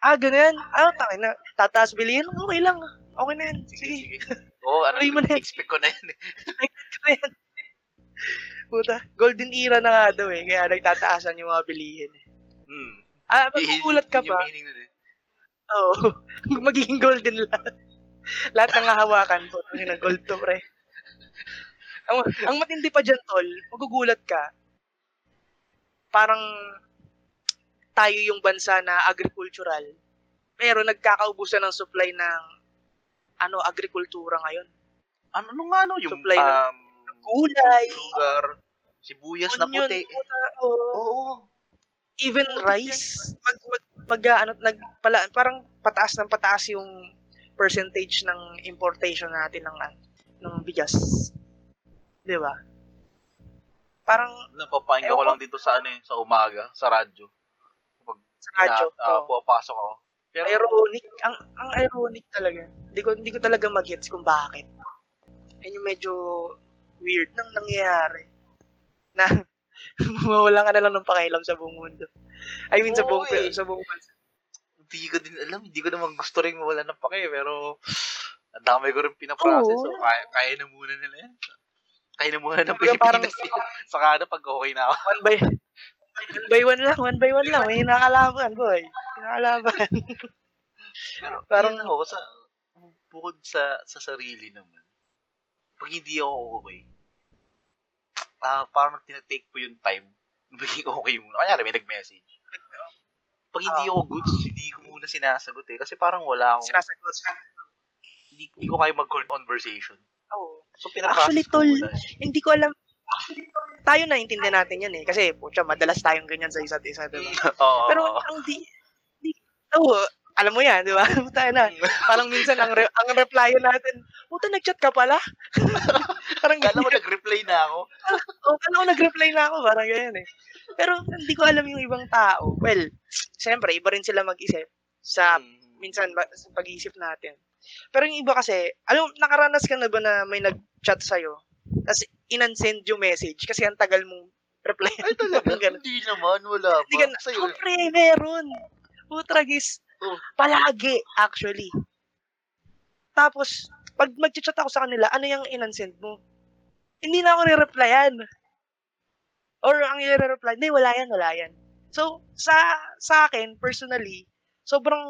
Ah, ganun. Ah, tangin na. Tataas bilihin? Okay lang. Okay na yan. Sige. Oo, ano, Tuloy mo na yan. expect ko na yan eh. Expect ko na yan. Puta, golden era na nga daw eh. Kaya nagtataasan yung mga bilihin. Hmm. Ah, Eh, magugulat ka yun yung pa. meaning nun eh. Oo. Magiging golden lahat. lahat ng hahawakan po. Ano na gold to, pre. Ang, ang matindi pa dyan, tol, magugulat ka. Parang tayo yung bansa na agricultural. Pero nagkakaubusan ng supply ng ano, agrikultura ngayon. Ano, ano nga ano, yung Supply ng- um, Gulay, sugar, sibuyas na puti. puta, oo. Oo. even rice. Pag, pag, pag ano, nag, pala, parang pataas ng pataas yung percentage ng importation natin ng ano, ng bigas. 'Di ba? Parang Napapakinggan ko Ewan ko. lang dito sa ano eh, sa umaga, sa radyo. Pag sa radyo. ina- ah, oo. pumapasok ako. Pero, ironic, ang ang ironic talaga. Hindi ko hindi ko talaga magets kung bakit. Yan yung medyo weird nang nangyayari. Na mawala ka na lang ng pakialam sa buong mundo. I mean sa buong eh. sa buong bansa. hindi ko din alam, hindi ko naman gusto rin mawala ng pake, pero ang dami ko rin pinaprocess, Oo. so kaya, kaya na muna nila yan. Kaya na muna ng parang- Pilipinas yan. Saka na pag okay na ako. One by one by one lang, one by one lang. May nakalaban, boy. Nakalaban. Pero Parang- ako, sa, bukod sa, sa sarili naman, pag hindi ako okay, ah parang tinatake ko yung time, maging okay muna. Kaya may nag-message. Pag hindi ako goods, hindi ko muna sinasagot eh. Kasi parang wala akong, Sinasagot. hindi, hindi ko kaya mag-conversation. Oh. So, Actually, ko tol, muna. eh. Hindi ko alam. Tayo na intindihan natin yan eh. Kasi, putya, madalas tayong ganyan sa isa't isa, diba? Oo. Pero, ang di, di, oh, alam mo yan, di ba? Tayo na. Parang minsan, ang, re, ang reply natin, puta, nag-chat ka pala? parang Kala mo nag-reply na ako. Oh, kala ko nag-reply na ako, parang ganyan eh. Pero, hindi ko alam yung ibang tao. Well, siyempre, iba rin sila mag-isip sa Hmm. minsan sa pag-iisip natin. Pero yung iba kasi, alam, nakaranas ka na ba na may nag-chat sa'yo? Tapos inansend yung message kasi ang tagal mong reply. Ay, talaga? Hindi naman, wala Hindi ba? ka, Sa'yo. oh, pre, meron. Putragis. Oh. Palagi, actually. Tapos, pag mag-chat ako sa kanila, ano yung inansend mo? Hindi na ako ni-replyan. Or ang i-reply, hindi, wala yan, wala yan. So, sa sa akin, personally, sobrang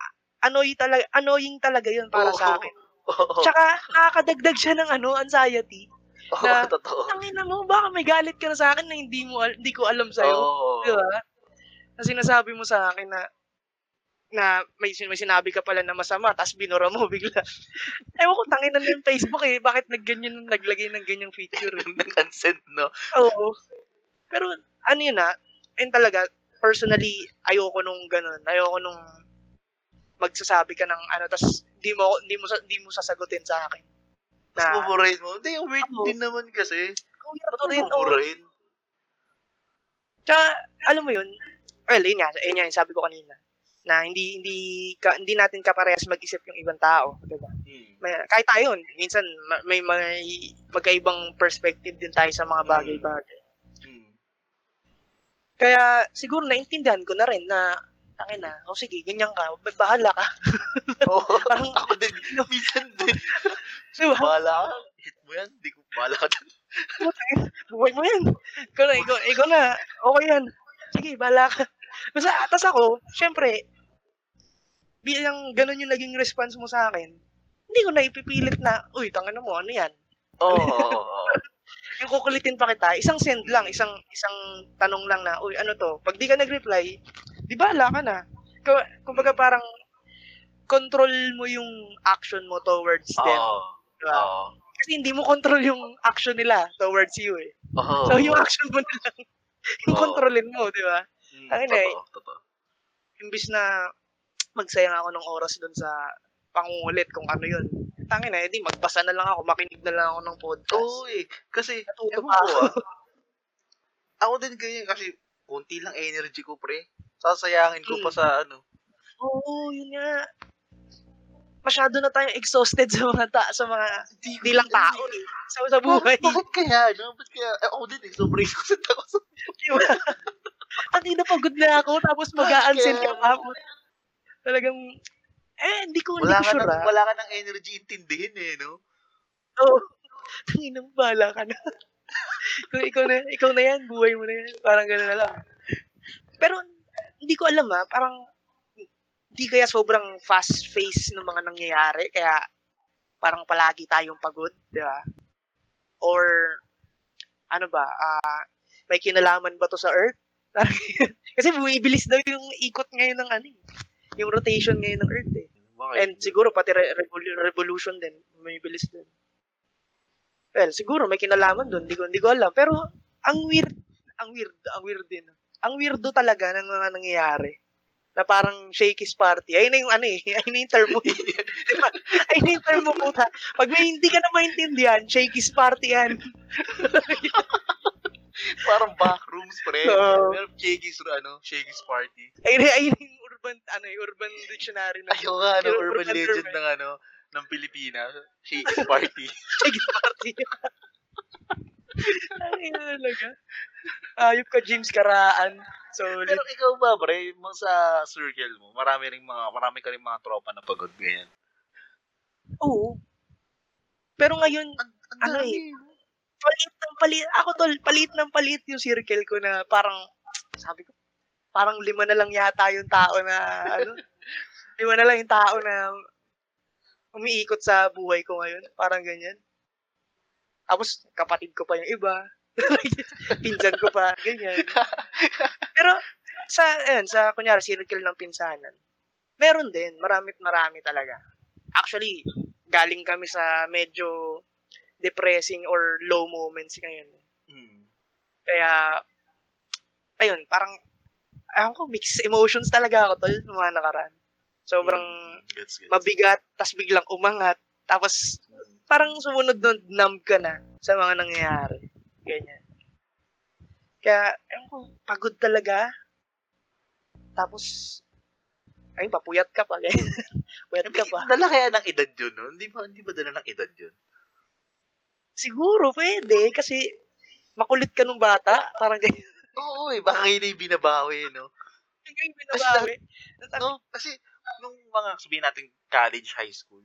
ah, annoy talaga, annoying talaga yun para Oo. sa akin. Oo. Tsaka, nakakadagdag siya ng ano, anxiety. Oo, na- totoo. Tangina mo, baka may galit ka na sa akin na hindi mo hindi ko alam sa'yo. Oo. Di ba? Na sinasabi mo sa akin na na may, may sinabi ka pala na masama, tapos binura mo bigla. Ewan ko, tangin na yung Facebook eh. Bakit nagganyan, naglagay ng ganyang feature? Nag-unsend, no? Oo. Pero, ano yun ah, ayun talaga, personally, ayoko nung ganun. Ayoko nung magsasabi ka ng ano, tapos di mo, di mo, di mo sasagutin sa akin. Na, buburahin mo. Hindi, weird Oo. din naman kasi. "Kuya, Ba't to mo rin, oh." buburahin? Tsaka, alam mo yun, well, yun nga, yun nga, yung sabi ko kanina, na hindi hindi ka, hindi natin kaparehas mag-isip yung ibang tao, 'di ba? Hmm. May, kahit tayo, minsan ma- may, may magkaibang perspective din tayo sa mga bagay-bagay. Kaya siguro naintindihan ko na rin na tangin na, o sige, ganyan ka, ba- bahala ka. Oo. Parang- ako din, minsan din. Di ba? Bahala ka. Hit mo yan. Di ko bahala ka dun. Buhay mo yan. Ikaw na, ikaw, ikaw na. Okay yan. Sige, bahala ka. Basta, atas ako, syempre, bilang ganun yung naging response mo sa akin, hindi ko na ipipilit na, uy, tangin mo, ano yan? Oo. oo. Yung kukulitin pa kita, isang send lang, isang isang tanong lang na, uy, ano to? Pag di ka nag-reply, di bahala ka na. Kumbaga parang, control mo yung action mo towards them. Oo. di ba? Oo. Kasi hindi mo control yung action nila towards you eh. Oo. So, yung action mo na lang, yung Oo. kontrolin mo, di ba? Mm, Ayun eh. Totoo. Totoo. Imbis na magsayang ako ng oras doon sa pangungulit kung ano yun. Tangin na, edi magbasa na lang ako, makinig na lang ako ng podcast. Oo eh. Kasi, ewan ko ako. ah. Ako din ganyan kasi konti lang energy ko pre. Sasayangin ko pa Mm. sa ano. Oo, yun nga. Masyado na tayong exhausted sa mga ta sa mga di lang tao eh. Sa, sa buhay. Bakit, bakit kaya? No? Bakit kaya? Eh, ako din eh. Sobrang exhausted ako sa Diba? Kanina pagod na ako, tapos mag-a-unsend ka pa. Talagang, eh, hindi ko, hindi wala ko ka, sure nang, ah. wala ka ng energy intindihin eh, no? Oo. Tangina mo, bahala ka na. Kung ikaw na, ikaw na yan, buhay mo na yan. Parang gano'n na lang. Pero, hindi ko alam ah, parang, hindi kaya sobrang fast face ng mga nangyayari, kaya parang palagi tayong pagod, di ba? Or, ano ba, ah, may kinalaman ba to sa Earth? Kasi bumibilis daw yung ikot ngayon ng ano eh. Yung rotation ngayon ng Earth Bakit? And siguro pati re- revol- revolution din, may bilis din. Well, siguro may kinalaman doon, hindi ko hindi ko alam. Pero ang weird, ang weird, ang weird din. Ang weirdo talaga ng mga nangyayari. Na parang shaky's party. Ayun na yung ano eh, ayun na yung term mo. diba? Ayun na yung term mo puta. Pag may hindi ka na maintindihan, shaky's party yan. Parang backrooms, pre. Oo. Meron Shaggy's, ano, Shaggy's party. Ayun ayun yung urban, ano eh, urban dictionary na Ayaw nga, ano, Yung urban urban legend ng, ano, ng Pilipinas. Shaggy's party. shaky's party. Ay, talaga. Ayop ka, James Karaan. Solid. Pero ikaw ba, pre, mga sa circle mo, marami ring mga, marami ka rin mga tropa na pagod, ganyan. Oo. Pero ngayon, Ang, ang Ano dami. Palit ng palit. Ako tol, palit ng palit yung circle ko na parang, sabi ko, parang lima na lang yata yung tao na, ano, lima na lang yung tao na umiikot sa buhay ko ngayon. Parang ganyan. Tapos, kapatid ko pa yung iba. Pinsan ko pa, ganyan. Pero, sa, ayun, sa, kunyari, circle ng pinsanan, meron din, maramit marami talaga. Actually, galing kami sa medyo depressing or low moments ngayon. Hmm. Kaya, ayun, parang, ayun ko, mixed emotions talaga ako tol, mga nakaraan. Sobrang Hmm. Gets, gets. mabigat, tas biglang umangat, tapos parang sumunod nun, numb ka na sa mga nangyayari. Ganyan. Kaya, ayun ko, pagod talaga. Tapos, ay, papuyat ka pa. Puyat ka pa. Dala kaya ng edad yun, no? Hindi ba, hindi ba dala ng edad yun? Siguro, pwede. Kasi, makulit ka nung bata. Parang ganyan. Oo, eh, baka yun yung binabawi, no? Yung binabawi. No, kasi, nung mga, sabihin natin, college, high school,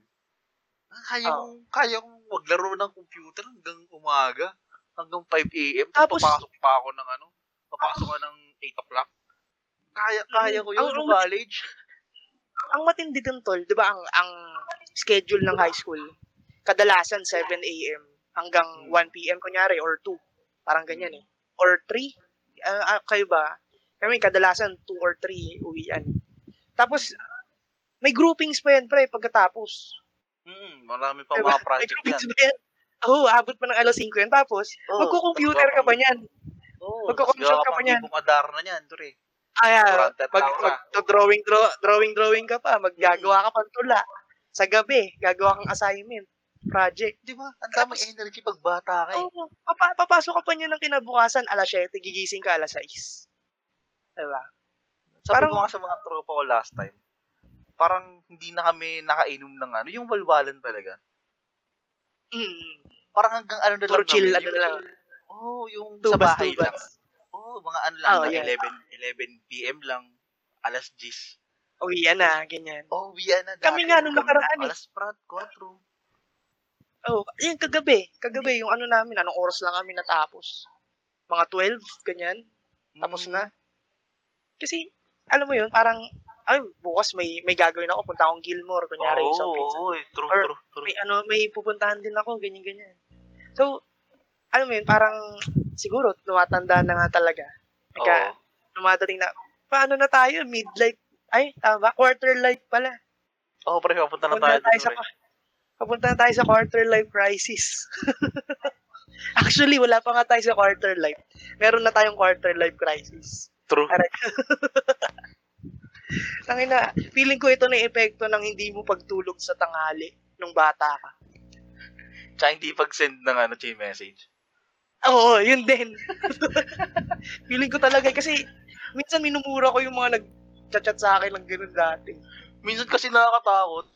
kaya kong, kaya kong maglaro ng computer hanggang umaga, hanggang 5 a.m. Tapos, papasok pa ako ng ano, papasok ka ng 8 o'clock. Kaya, kaya ko yun Ang- ang- college. ang matindi dun, tol, di ba, ang, ang schedule ng high school, kadalasan 7 a.m. hanggang Hmm. 1 p.m. kunyari, or 2. Parang ganyan eh. Or 3. Ah, ah, kayo ba? Kami, kadalasan 2 or 3 uwian. Tapos, may groupings pa yan, pre, pagkatapos. Hmm, marami pa Diba? mga project may groupings yan. pa yan. Oo, oh, abot pa ng alas 5 yan. Tapos, Oo, magko-computer ka pa niyan. Oo, magko-consult ka pa niyan. Adar na niyan, pre. Ay, ah, Laura. mag, drawing, draw, drawing, drawing ka pa. Maggagawa ka pa ng tula. Sa gabi, gagawa kang assignment, project. Di ba? Ang dami Tapos- energy pag bata ka eh. Oo. Papa, papasok ka pa niya ng kinabukasan, alas 7, gigising ka alas 6. Diba? Sabi Parang- ko nga sa mga tropa ko last time, parang hindi na kami nakainom ng ano, yung walwalan talaga. Mm. Parang hanggang ano na Puro lang chill, namin, ano na lang. Oo, oh, yung Tubas, sa bahay tubas. lang. Oo, Oo, mga ano lang, Oh, yeah. 11, 11 PM lang, alas 10. Uwi na, ganyan. Oh, yan na. Kami dati, nga nung kami, nakaraan eh. Alas prat, 4. Oh, yun kagabi. Kagabi yung ano namin, anong oras lang kami natapos. Mga 12, ganyan. Tapos Mm. na. Kasi, alam mo yun, parang, ay, bukas may may gagawin ako, punta akong Gilmore, kunyari, Oo, sa pizza. oo, eh. True, Or true, true. May ano, may pupuntahan din ako, ganyan, ganyan. So, alam mo yun, parang, siguro, tumatanda na nga talaga. Kaya, Oo. dumadating na, paano na tayo, midlife, ay, tama ba? Quarter life pala. Oo, pre, papunta na Papunta tayo. na tayo dun, sa, pre. Papunta na tayo sa quarter life crisis. Actually, wala pa nga tayo sa quarter life. Meron na tayong quarter life crisis. True. Aray. Tangina, feeling ko ito na yung epekto ng hindi mo pagtulog sa tanghali nung bata ka. Tsaka hindi pag-send ng ano, chain message. Oo, yun din. feeling ko talaga kasi minsan minumura ko yung mga nag-chat sa akin ng ganun dati. Minsan kasi nakakatakot.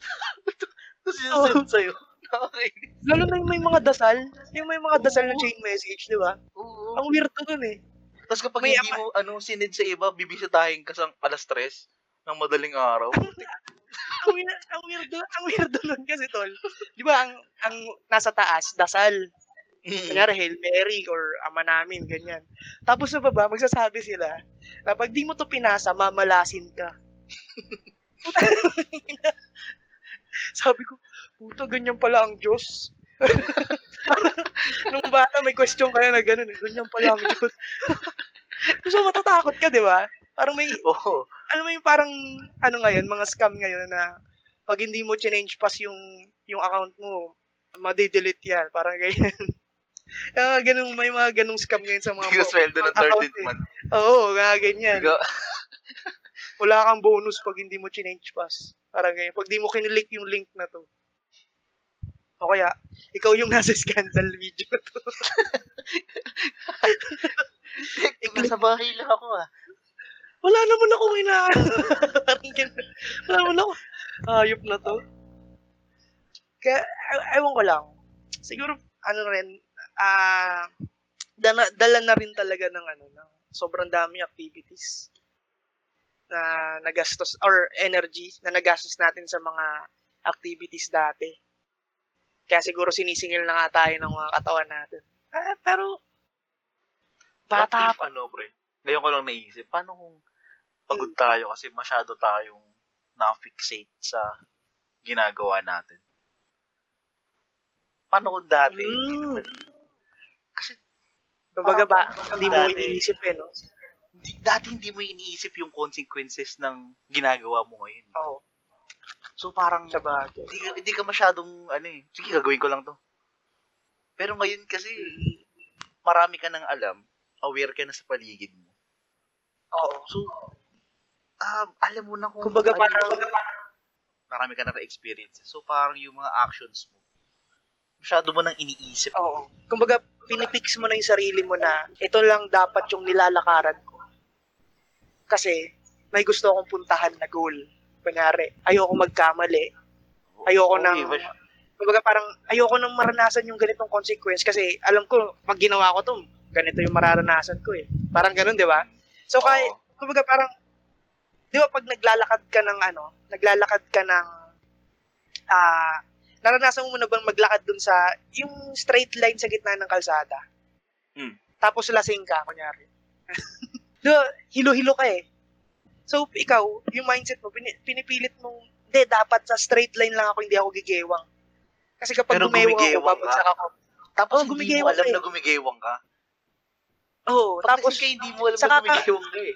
Tapos Oo. send sa'yo. Nakakainis. Lalo na yung may mga dasal. Yung may mga dasal na chain message, di ba? Oo. Ang weird to dun eh. Tapos kapag May hindi mo ano sinend sa iba, bibisitahin ka sa alas tres ng madaling araw. ang weird, ang weird, ang weird nun kasi tol. Di ba ang ang nasa taas dasal. Mm. Kunyari Hail Mary or Ama namin ganyan. Tapos sa baba magsasabi sila na pag di mo to pinasa mamalasin ka. Sabi ko, puta ganyan pala ang Diyos. Nung bata may question kaya na gano'n, eh, ganyan pala ang Diyos. so matatakot ka, di ba? Parang may alam mo yung parang ano ngayon, mga scam ngayon na pag hindi mo change pass yung yung account mo, madi-delete yan. Parang ganyan. Ah, ganun, may mga ganung scam ngayon sa mga ka sweldo ng account 13th eh. month. Oo, mga ganyan. Ka- Wala kang bonus pag hindi mo change pass. Parang ganyan. Pag di mo kinilik yung link na to. O kaya, ikaw yung nasa scandal video na to. Nasa bahay lang ako ah. Wala naman ako ina. Parang ganun. Wala naman ako. Ayop na to. Kaya, ay- ewan ko lang. Siguro, ano rin, ah, dala, dala na rin talaga ng ano, ng sobrang dami activities na nagastos, or energy na nagastos natin sa mga activities dati. Kaya siguro sinisingil na nga tayo ng mga katawan natin. Ah, pero, bata if, ano pre? Ngayon ko lang naisip, paano kung pagod tayo kasi masyado tayong na-fixate sa ginagawa natin? Paano kung dati? Mm. Kasi Kumbaga ba, hindi mo iniisip eh, no? Di, dati hindi mo iniisip yung consequences ng ginagawa mo ngayon. Oo, So parang sa bagay. hindi, ka- hindi ka masyadong ano eh, sige gagawin ko lang to. Pero ngayon kasi marami ka nang alam, aware ka na sa paligid mo. Oo. So um, alam mo na kung Kumbaga ano parang, yung- marami ka na experiences. So parang yung mga actions mo, masyado mo nang iniisip. oo. Kumbaga, pinipix mo na yung sarili mo na ito lang dapat yung nilalakaran ko. Kasi, may gusto akong puntahan na goal. Kunyari, ayoko magkamali. Ayoko iba siya. Kumbaga parang ayoko nang maranasan yung ganitong consequence kasi alam ko, pag ginawa ko to, ganito yung mararanasan ko eh. Parang ganun, di ba? So, kahit, kumbaga parang, di ba pag naglalakad ka ng ano, naglalakad ka ng, ah, naranasan mo na bang maglakad dun sa, yung straight line sa gitna ng kalsada? Hmm. Tapos lasing ka, kunyari. ba, hilo-hilo ka eh. So, ikaw, yung mindset mo, pini- pinipilit mong, hindi, dapat sa straight line lang ako, hindi ako gigewang. Kasi kapag Pero gumewang ako, babagsak ako. Tapos Oo, hindi mo alam eh. na gumigewang ka. Oo, Tapos tapos, ka hindi mo alam na gumigewang ka eh.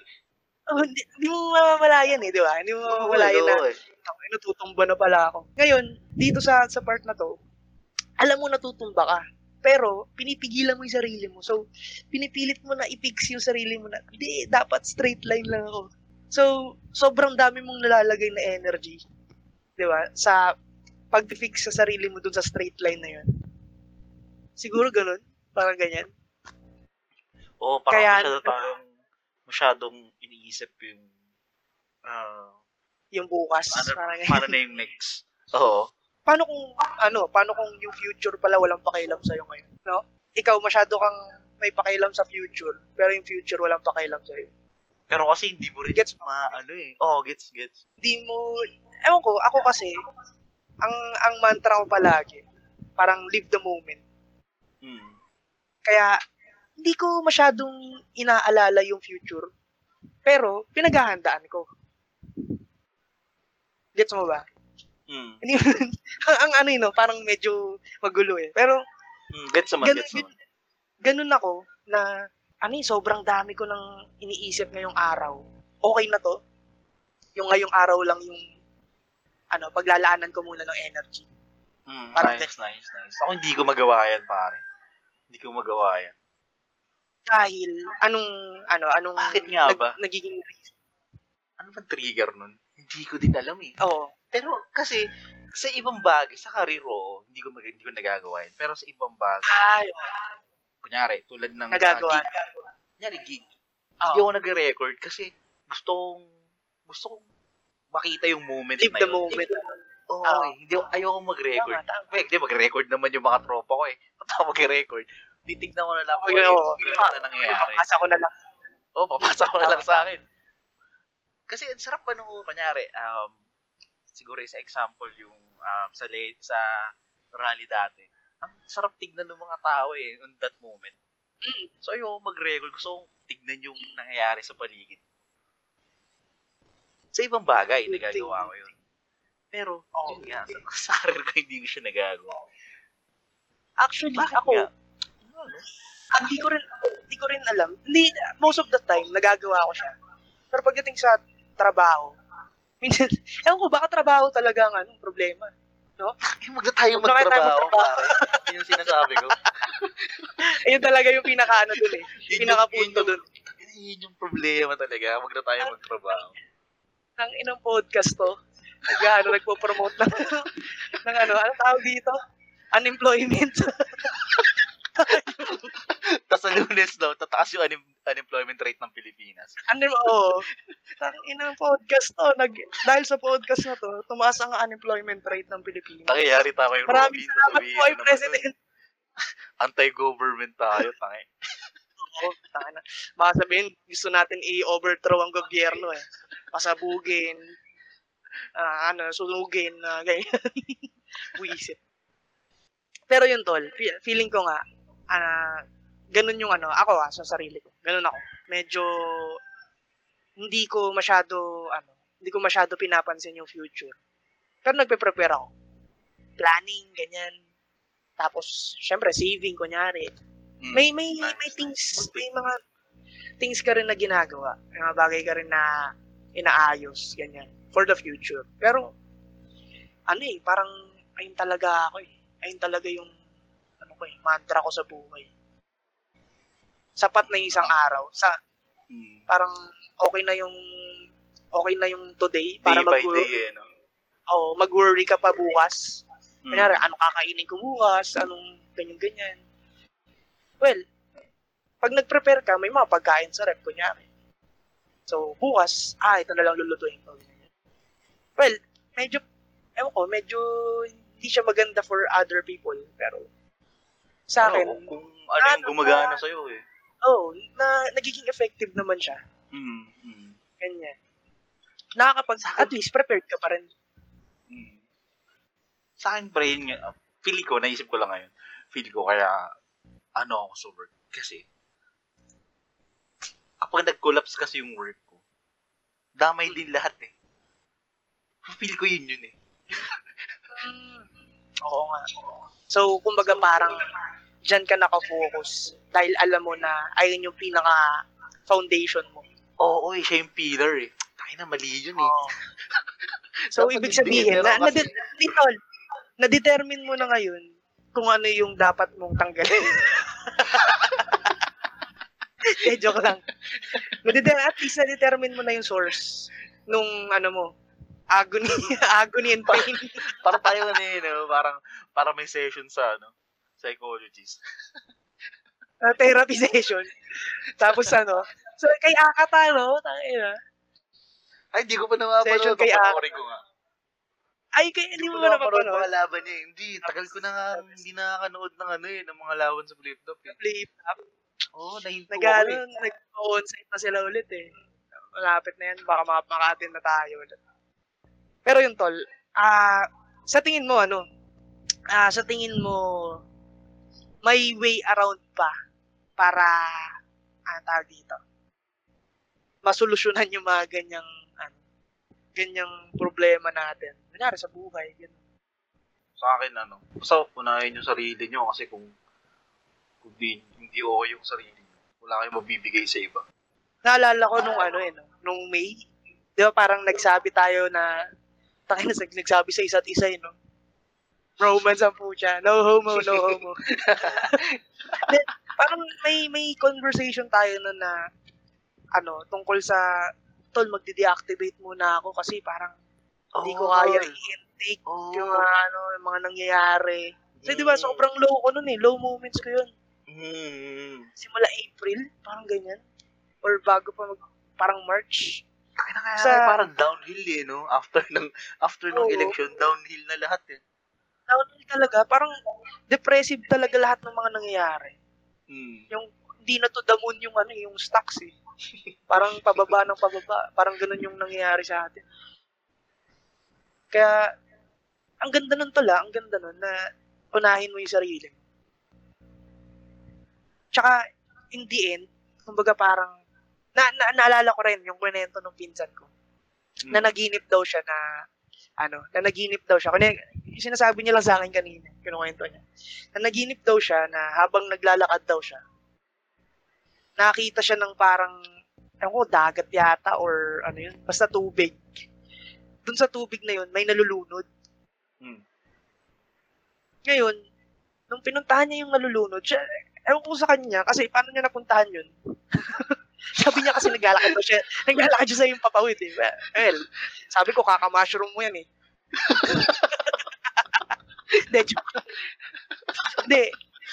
oh, hindi, hindi mo mamamalayan eh, di ba? Hindi mo mamamalayan na, eh. ako, eh, natutumba na pala ako. Ngayon, dito sa sa part na to, alam mo natutumba ka. Pero, pinipigilan mo yung sarili mo. So, pinipilit mo na i-fix yung sarili mo na, hindi, dapat straight line lang ako. So, sobrang dami mong nalalagay na energy. Di ba? Sa pag-fix sa sarili mo dun sa straight line na yun. Siguro ganun. Parang ganyan. Oo, parang Kaya- masyado tayong masyadong iniisip yung ah, Yung bukas. Ano- parang paano na yung next. Oo. Paano kung ano, paano kung yung future pala walang pakialam sa ngayon, no? Ikaw masyado kang may pakialam sa future, pero yung future walang pakialam sa'yo. Pero kasi hindi mo rin Gets ma, ano eh. Oh, gets, gets. Di mo, ewan ko, ako kasi, ang ang mantra ko palagi, parang live the moment. Hmm. Kaya, hindi ko masyadong inaalala yung future, pero pinaghahandaan ko. Gets mo ba? Hmm. Hindi ang, ang ano yun, no, parang medyo magulo eh. Pero, hmm. Gets naman, ganun, gets naman. ganun ako na ano sobrang dami ko nang iniisip ngayong araw. Okay na to. Yung ngayong araw lang yung ano, paglalaanan ko muna ng energy. Hmm. Parang nice, nice, nice. Ako hindi ko magawa yan, pare. Hindi ko magawa yan. Dahil anong ano, anong Bakit nga ba? nagiging Ano ba trigger nun? Hindi ko din alam eh. oh, Pero kasi, sa ibang bagay, sa karir ko, hindi ko, mag- hindi ko nagagawa yan. Pero sa ibang bagay, ay, kunyari, tulad ng nagagawa. ah, gig, kunyari gig, Oh, hindi ako nagre-record kasi gusto kong, gusto kong makita yung moment live na the yun. moment. Oo, Oo. eh. hindi, ayoko mag-record. Di mag-record naman yung mga tropa ko eh. Ba't ako mag-record? Titignan ko na lang oo. yung ano na nangyayari. Papasa ko na lang. Oo, oh, papasa ko na lang sa akin. Kasi ang sarap pa nung, kunyari, um, siguro sa example yung um, sa late, sa rally dati. Ang sarap tignan ng mga tao eh, on that moment. Mm. So ayoko mag-record, gusto kong tignan yung nangyayari sa paligid. Sa ibang bagay, nagagawa ko yun. Pero, Oo. yun nga, sa, sa career ko hindi ko siya nagagawa. Actually, Bakit ako, nga? Hindi ko rin hindi ko rin alam. Hindi most of the time nagagawa ko siya. Pero pagdating sa trabaho, minsan ewan ko baka trabaho talaga ang ano, problema. Tayo Huwag na tayo magtrabaho, magtrabaho. pare. Yun yung sinasabi ko. Ayun talaga yung pinaka ano dun eh. Yung- punto yun yung- dun. Yun yung problema talaga. Huwag na tayo magtrabaho. Ng inang podcast to. Nag ano, nagpo-promote ng, ng ano, ano tawag dito? Unemployment. Tapos sa lunes daw, tataas yung unem- unemployment rate ng Pilipinas. ano, oo. Ang inang podcast to. Nag, dahil sa podcast na to, tumaas ang unemployment rate ng Pilipinas. Takiyari tayo kay Maraming Robin. salamat po ay President. Anti-government tayo, tangi. Oo, tanga na. Baka sabihin, gusto natin i-overthrow ang gobyerno eh. Pasabugin, ah, ano, sunugin, na ganyan. Buisit. Pero yun, tol, fe- feeling ko nga, ah, ganun yung ano, ako ah, sa sarili ko. Ganun ako. Medyo, hindi ko masyado, ano, hindi ko masyado pinapansin yung future. Pero nagpe-prepare ako. Planning, ganyan. Tapos, syempre, saving, kunyari. Mm. May may may things, may mga things ka rin na ginagawa. May mga bagay ka rin na inaayos, ganyan, for the future. Pero, ano eh, parang, ayun talaga ako eh. Ayun talaga yung, ano ko eh, mantra ko sa buhay. Sapat na yung isang araw. Sa, Mm. parang, okay na yung, okay na yung today, para mag eh, no? oh, mag-worry ka pa bukas. Mm. Kunyari, ano kakainin ko bukas, anong ganyan-ganyan. Well, pag nag-prepare ka, may mga pagkain sa rep, kunyari. So, bukas, ah, ito na lang lulutuin ko. Well, medyo, ewan ko, medyo hindi siya maganda for other people. Pero, sa akin, Oo, kung ano yung ano gumagana sa'yo, eh. Oh, na, nagiging effective naman siya. Mm. Mm. Ganyan. Nakakapag, at least prepared ka pa rin. Mm. Sa akin, pre, yun nga, feel ko, naisip ko lang ngayon, feel ko kaya, ano ako sa work. Kasi, kapag nag-collapse kasi yung work ko, damay din lahat eh. Feel ko yun yun eh. Oo nga. So, kumbaga parang dyan ka nakafocus dahil alam mo na ayun yung pinaka foundation mo. Oo, eh, siya yung pillar eh. Tayo na, mali yun eh. So, Dapat ibig sabihin, na, na, Litol, na-determine mo na ngayon kung ano yung dapat mong tanggalin. eh, joke lang. Na-deter- at least na-determine mo na yung source nung ano mo, agony, agony and pain. Para tayo na eh, no? parang, para may session sa, ano, psychologist. na therapy session. Tapos ano, so kay Akata, no? Tangina. Ay, hindi ko pa napapanood. Session kay Papanoorin ko nga. Ay, kay, hindi mo ko ba napapanood mga laban niya. eh. Hindi, tagal ko na nga, hindi nakakanood ng ano eh, ng mga laban sa flip-top eh. Flip up. Oo, oh, nahinto Nag, ako ano, eh. nag-onsite na sila ulit eh. Malapit na yan, baka mak- maka-attend na tayo ulit. Pero yun, tol, ah, sa tingin mo, ano, ah, sa tingin mo, may way around pa para, ano tawag dito, masolusyonan yung mga ganyang, ano, ganyang problema natin. Kunyari sa buhay, ganun. Sa akin, ano, basta unahin yung sarili nyo kasi kung kung di, hindi okay yung sarili nyo, wala kayong mabibigay sa iba. Naalala ko nung ano eh, no? nung May, di ba parang nagsabi tayo na, takin na nagsabi sa isa't isa eh, no? Romance ang pucha. No homo, no homo. Then, parang may may conversation tayo na na ano, tungkol sa tol magde-deactivate muna ako kasi parang hindi ko kaya i-intake Oh. yung mga ano, yung mga nangyayari. Kasi di ba Mm. sobrang low ko nun eh, low moments ko yun. Hmm. Simula April, parang ganyan. Or bago pa mag, parang March. Kaya kaya Sa- parang downhill eh, no? After ng after ng Oo. election, downhill na lahat eh. Downhill talaga, parang depressive talaga lahat ng mga nangyayari. Hmm. Yung hindi na to the moon yung ano, yung stocks eh. Parang pababa ng pababa. Parang ganun yung nangyayari sa atin. Kaya, ang ganda nun tala, ang ganda nun na unahin mo yung sarili mo. Tsaka, in the end, kumbaga parang, na, na, naalala ko rin yung kwento ng pinsan ko. Hmm. na naginip daw siya na ano, na naginip daw siya. Kunya, sinasabi niya lang sa akin kanina, kinukwento niya. Na naginip daw siya na habang naglalakad daw siya, nakita siya ng parang, ewan ko, dagat yata or ano yun, basta tubig. Dun sa tubig na yun, may nalulunod. Hmm. Ngayon, nung pinuntahan niya yung nalulunod, siya, ewan ko sa kanya, kasi paano niya napuntahan yun? sabi niya kasi naglalakad daw siya, naglalakad siya sa yung papawid eh. Well, sabi ko, kaka-mushroom mo yan eh. Hindi, joke. Hindi,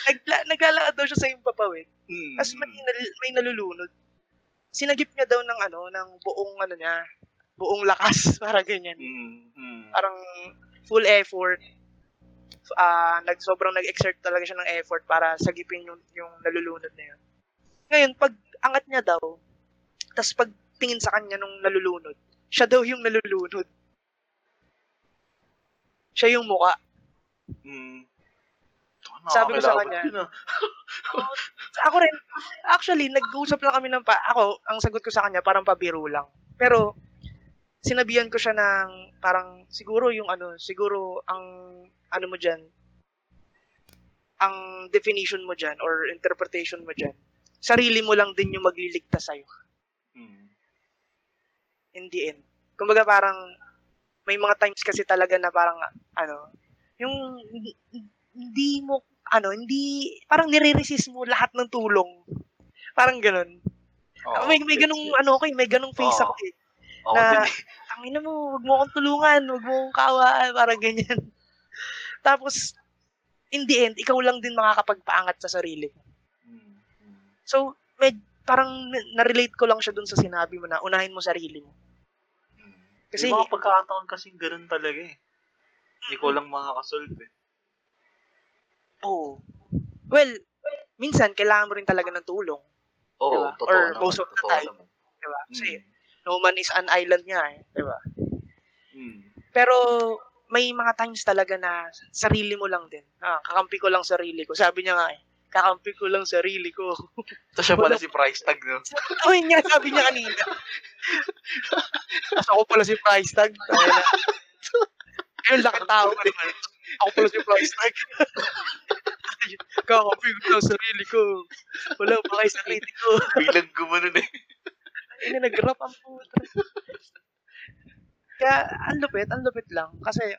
nagla, naglalakad daw siya sa yung papawid. Hmm. Tapos may, nal- may nalulunod. Sinagip niya daw ng ano, ng buong ano niya, buong lakas, para ganyan. Hmm. Hmm. Parang full effort. Ah, nag sobrang nag-exert talaga siya ng effort para sagipin yung, yung nalulunod na yun. Ngayon, pag angat niya daw, tas pag tingin sa kanya nung nalulunod, siya daw yung nalulunod. Siya yung muka. Hmm. Sabi ko sa kanya, yun, ah. Ako rin, actually, nag-usap lang kami ng pa, ako, ang sagot ko sa kanya, parang pabiro lang. Pero, sinabihan ko siya ng, parang, siguro yung ano, siguro, ang, ano mo dyan, ang definition mo dyan, or interpretation mo dyan, sarili mo lang din yung magliligtas sa'yo. Hmm. In the end. Kumbaga parang, may mga times kasi talaga na parang, ano, yung, hindi, hindi mo, ano, hindi, parang nire-resist mo lahat ng tulong. Parang ganun. Oo, may, may ganung, ano ko eh, may ganung face Oo. ako eh. Oo, na- din eh. Tangina mo, wag mo akong tulungan, wag mo akong kawaan, parang ganyan. Tapos, in the end, ikaw lang din makakapagpaangat sa sarili mo. Hmm. Hmm. So, med, parang na-relate ko lang siya dun sa sinabi mo na unahin mo sarili mo. Hmm. Kasi- May mga pagkakataon kasing ganun talaga eh. Hindi ko lang makakasolve eh. Oo. Well, minsan, kailangan mo rin talaga ng tulong. Oo, Diba? totoo Or naman, most of the time. naman. Diba? Kasi, Hmm. no man is an island nga eh. Diba? Hmm. Pero, may mga times talaga na sarili mo lang din. Ah, kakampi ko lang sarili ko. Sabi niya nga eh, kakampi ko lang sarili ko. Ito siya pala si price tag, no? Oh, yun nga, sabi niya kanina. Tapos ako pala si price tag. Na. Ayun, laki tao ka naman. Ako pala si price tag. Kakampi ko lang sarili ko. Wala pa kayo sa sarili ko. Bilang gumanon eh. Ayun, nag-rap ang puta. Kaya, ang lupit, ang lupit lang. Kasi,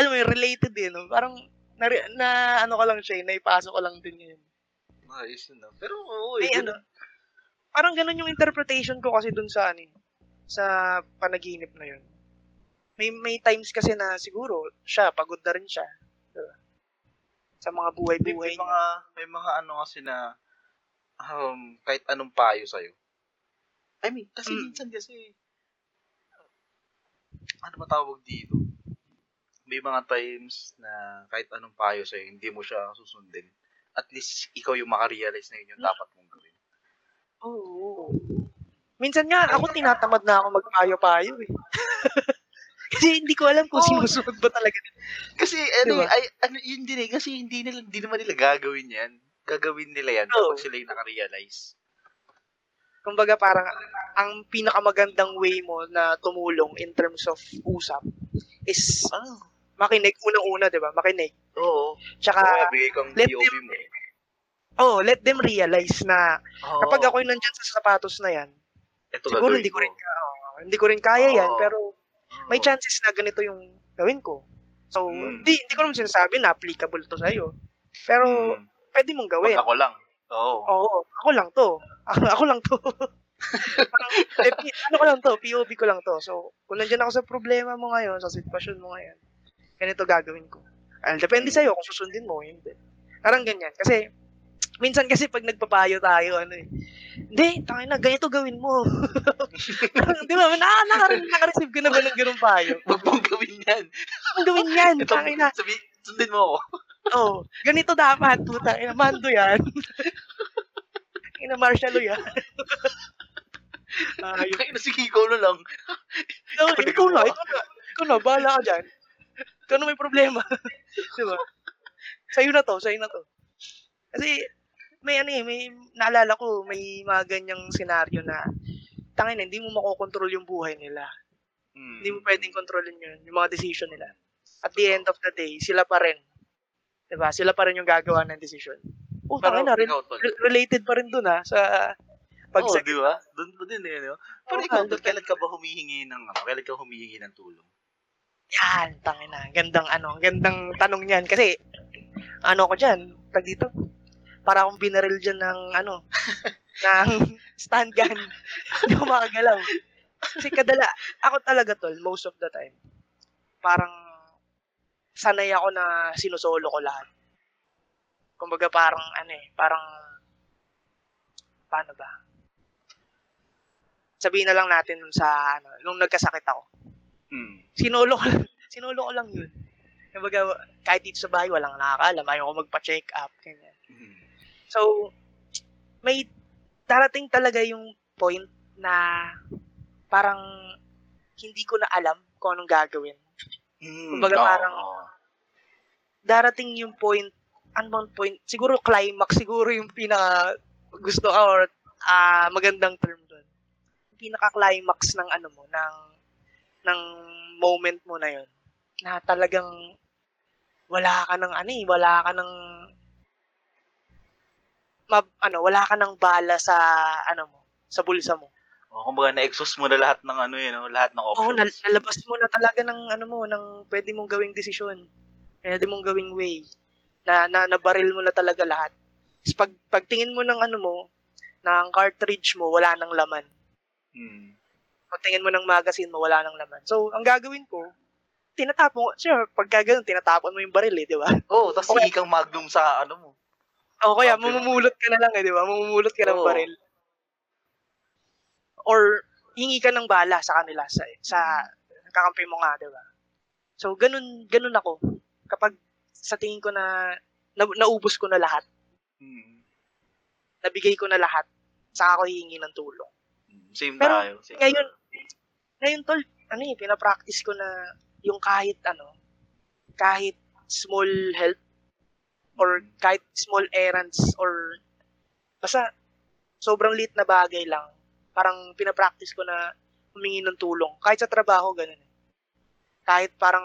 alam mo related din, no? Parang, na, na ano ko lang siya, eh, naipasok ko lang din yun. Ayos yun ah. Pero oo May eh. ano, parang ganun yung interpretation ko kasi dun sa ano, eh, sa panaginip na yun. May may times kasi na siguro siya pagod na rin siya. Diba? Sa mga buhay-buhay may niya. mga, may mga ano kasi na um, kahit anong payo sa'yo. I mean, kasi Mm. minsan kasi ano ba tawag dito? May mga times na kahit anong payo sa'yo, hindi mo siya susundin. at least ikaw yung makarealize na yun yung dapat mong gawin. Oo. Minsan nga, ako tinatamad na ako magpayo-payo eh. Kasi hindi ko alam kung Oo. sinusunod ba talaga. Kasi ano, Diba? ay, ano yun din eh, kasi hindi nila, hindi naman nila gagawin yan. Gagawin nila yan Oo. kapag sila yung nakarealize. Kumbaga parang ang pinakamagandang way mo na tumulong in terms of usap is Oh. makinig unang-una, 'di ba? Makinig. Oo. Tsaka Kaya bigay kang let POV them- mo. oh, let them realize na Oo. kapag ako'y nandiyan sa sapatos na 'yan, Ito siguro hindi ko rin ka- oo, hindi ko rin kaya 'yan, Oo. pero may chances na ganito yung gawin ko. So, Mm. hindi hindi ko naman sinasabi na applicable to sa'yo. Pero Mm. pwede mong gawin. Pag ako lang. Oo. Oo, ako lang to. ako lang to. Parang, eh, ano ko lang to, POV ko lang to. So, kung nandiyan ako sa problema mo ngayon, sa sitwasyon mo ngayon, ganito gagawin ko. Well, depende sa'yo kung susundin mo, hindi. Parang ganyan. Kasi, minsan kasi pag nagpapayo tayo, ano eh, hindi, tangin na, ganito gawin mo. Di ba, na, naka, naka-receive ka na ba ng ganung payo? Huwag mong gawin yan. Ang gawin yan, Ito, tangin na. sabi, sundin mo ako. Oh, ganito dapat, puta. Ina, mando yan. Ina, martial law yan. Ayun. Ay, sige, ikaw na lang. No, Ikaw na ikaw na. Ikaw na, bahala ka dyan. Ikaw na may problema. Di ba? Sa'yo na to, sa'yo na to. Kasi, may ano eh, may, naalala ko, may mga ganyang senaryo na, tangin hindi mo makokontrol yung buhay nila. Hmm. Hindi mo pwedeng kontrolin yun, yung mga decision nila. At the end of the day, sila pa rin. Di ba? Sila pa rin yung gagawa ng decision. Oh, Pero tangin na rin. related pa rin dun ha, sa Oo, pagsag. di ba? Doon pa din eh. No? Pero Oo, ikaw, tol, kailan ka ba humihingi ng, ano, kailan ka humihingi ng tulong? Yan, tangin na. Gandang ano, gandang tanong niyan. Kasi, ano ko dyan, tag dito, para akong binaril dyan ng, ano, ng stand gun. Hindi ko makagalaw. Kasi kadala, ako talaga tol, most of the time, parang sanay ako na sinusolo ko lahat. Kumbaga parang, ano eh, parang, paano ba? Sabihin na lang natin nung sa, ano, nung nagkasakit ako Hmm. sinolo ko lang, sinolo ko lang yun. Kumbaga, kahit dito sa bahay, walang nakakaalam. Ayaw ko magpa-check up. Ganyan. Hmm. So, may darating talaga yung point na parang hindi ko na alam kung anong gagawin. Hmm. Kumbaga Oo. parang- Darating yung point, ano bang point? Siguro climax, siguro yung pinaka gusto ko or ah, magandang term doon. Yung pinaka-climax ng ano mo, ng ng moment mo na yun. Na talagang wala ka ng ano eh, wala ka ng mab, ano, wala ka ng bala sa ano mo, sa bulsa mo. Oh, kumbaga na-exhaust mo na lahat ng ano yun, no? lahat ng Oo, options. nal- nalabas mo na talaga ng ano mo, ng pwede mong gawing desisyon. Pwede mong gawing way. Na, na nabaril mo na talaga lahat. Tapos pag, pagtingin mo ng ano mo, ng cartridge mo, wala nang laman. Hmm. Pagtingin mo ng magazine mo, wala nang laman. So, ang gagawin ko, tinatapon. Sure, pagka ganun, tinatapon mo yung baril eh, di ba? Oo, oh, tapos Okay. kang magnum sa ano mo. O kaya, Okay. mamumulot ka na lang eh, di ba? Mamumulot ka ng Oo. baril. Or, hingi ka ng bala sa kanila, sa, sa kakampi mo nga, di ba? So, ganun, ganun ako. Kapag sa tingin ko na, na naubos ko na lahat, Hmm. nabigay ko na lahat, saka ako hihingi ng tulong. Same Pero, tayo. Same Ngayon, ngayon tol, ano eh, pinapractice ko na yung kahit ano, kahit small help or kahit small errands or basta sobrang lit na bagay lang. Parang pinapractice ko na humingi ng tulong. Kahit sa trabaho, ganun eh. Kahit parang,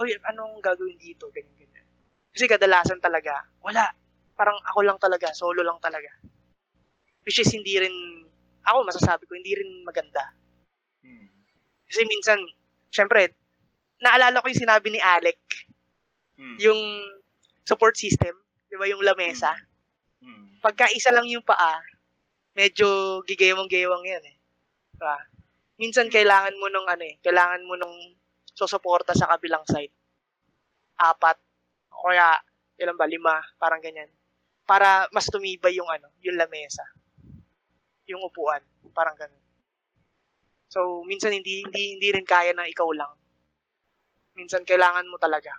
oy, anong gagawin dito? Ganyan, ganyan. Kasi kadalasan talaga, wala. Parang ako lang talaga, solo lang talaga. Which is hindi rin, ako masasabi ko, hindi rin maganda. Hmm. Kasi minsan, syempre, naalala ko yung sinabi ni Alec, Hmm. yung support system, di ba, yung lamesa. Hmm. Pagka isa lang yung paa, medyo gigewang-gewang yan eh. Diba? Minsan kailangan mo nung ano eh, kailangan mo nung susuporta sa kabilang side. Apat, o kaya, ilan ba, lima, parang ganyan. Para mas tumibay yung ano, yung lamesa. Yung upuan, parang ganun. So, minsan hindi hindi hindi rin kaya na ikaw lang. Minsan kailangan mo talaga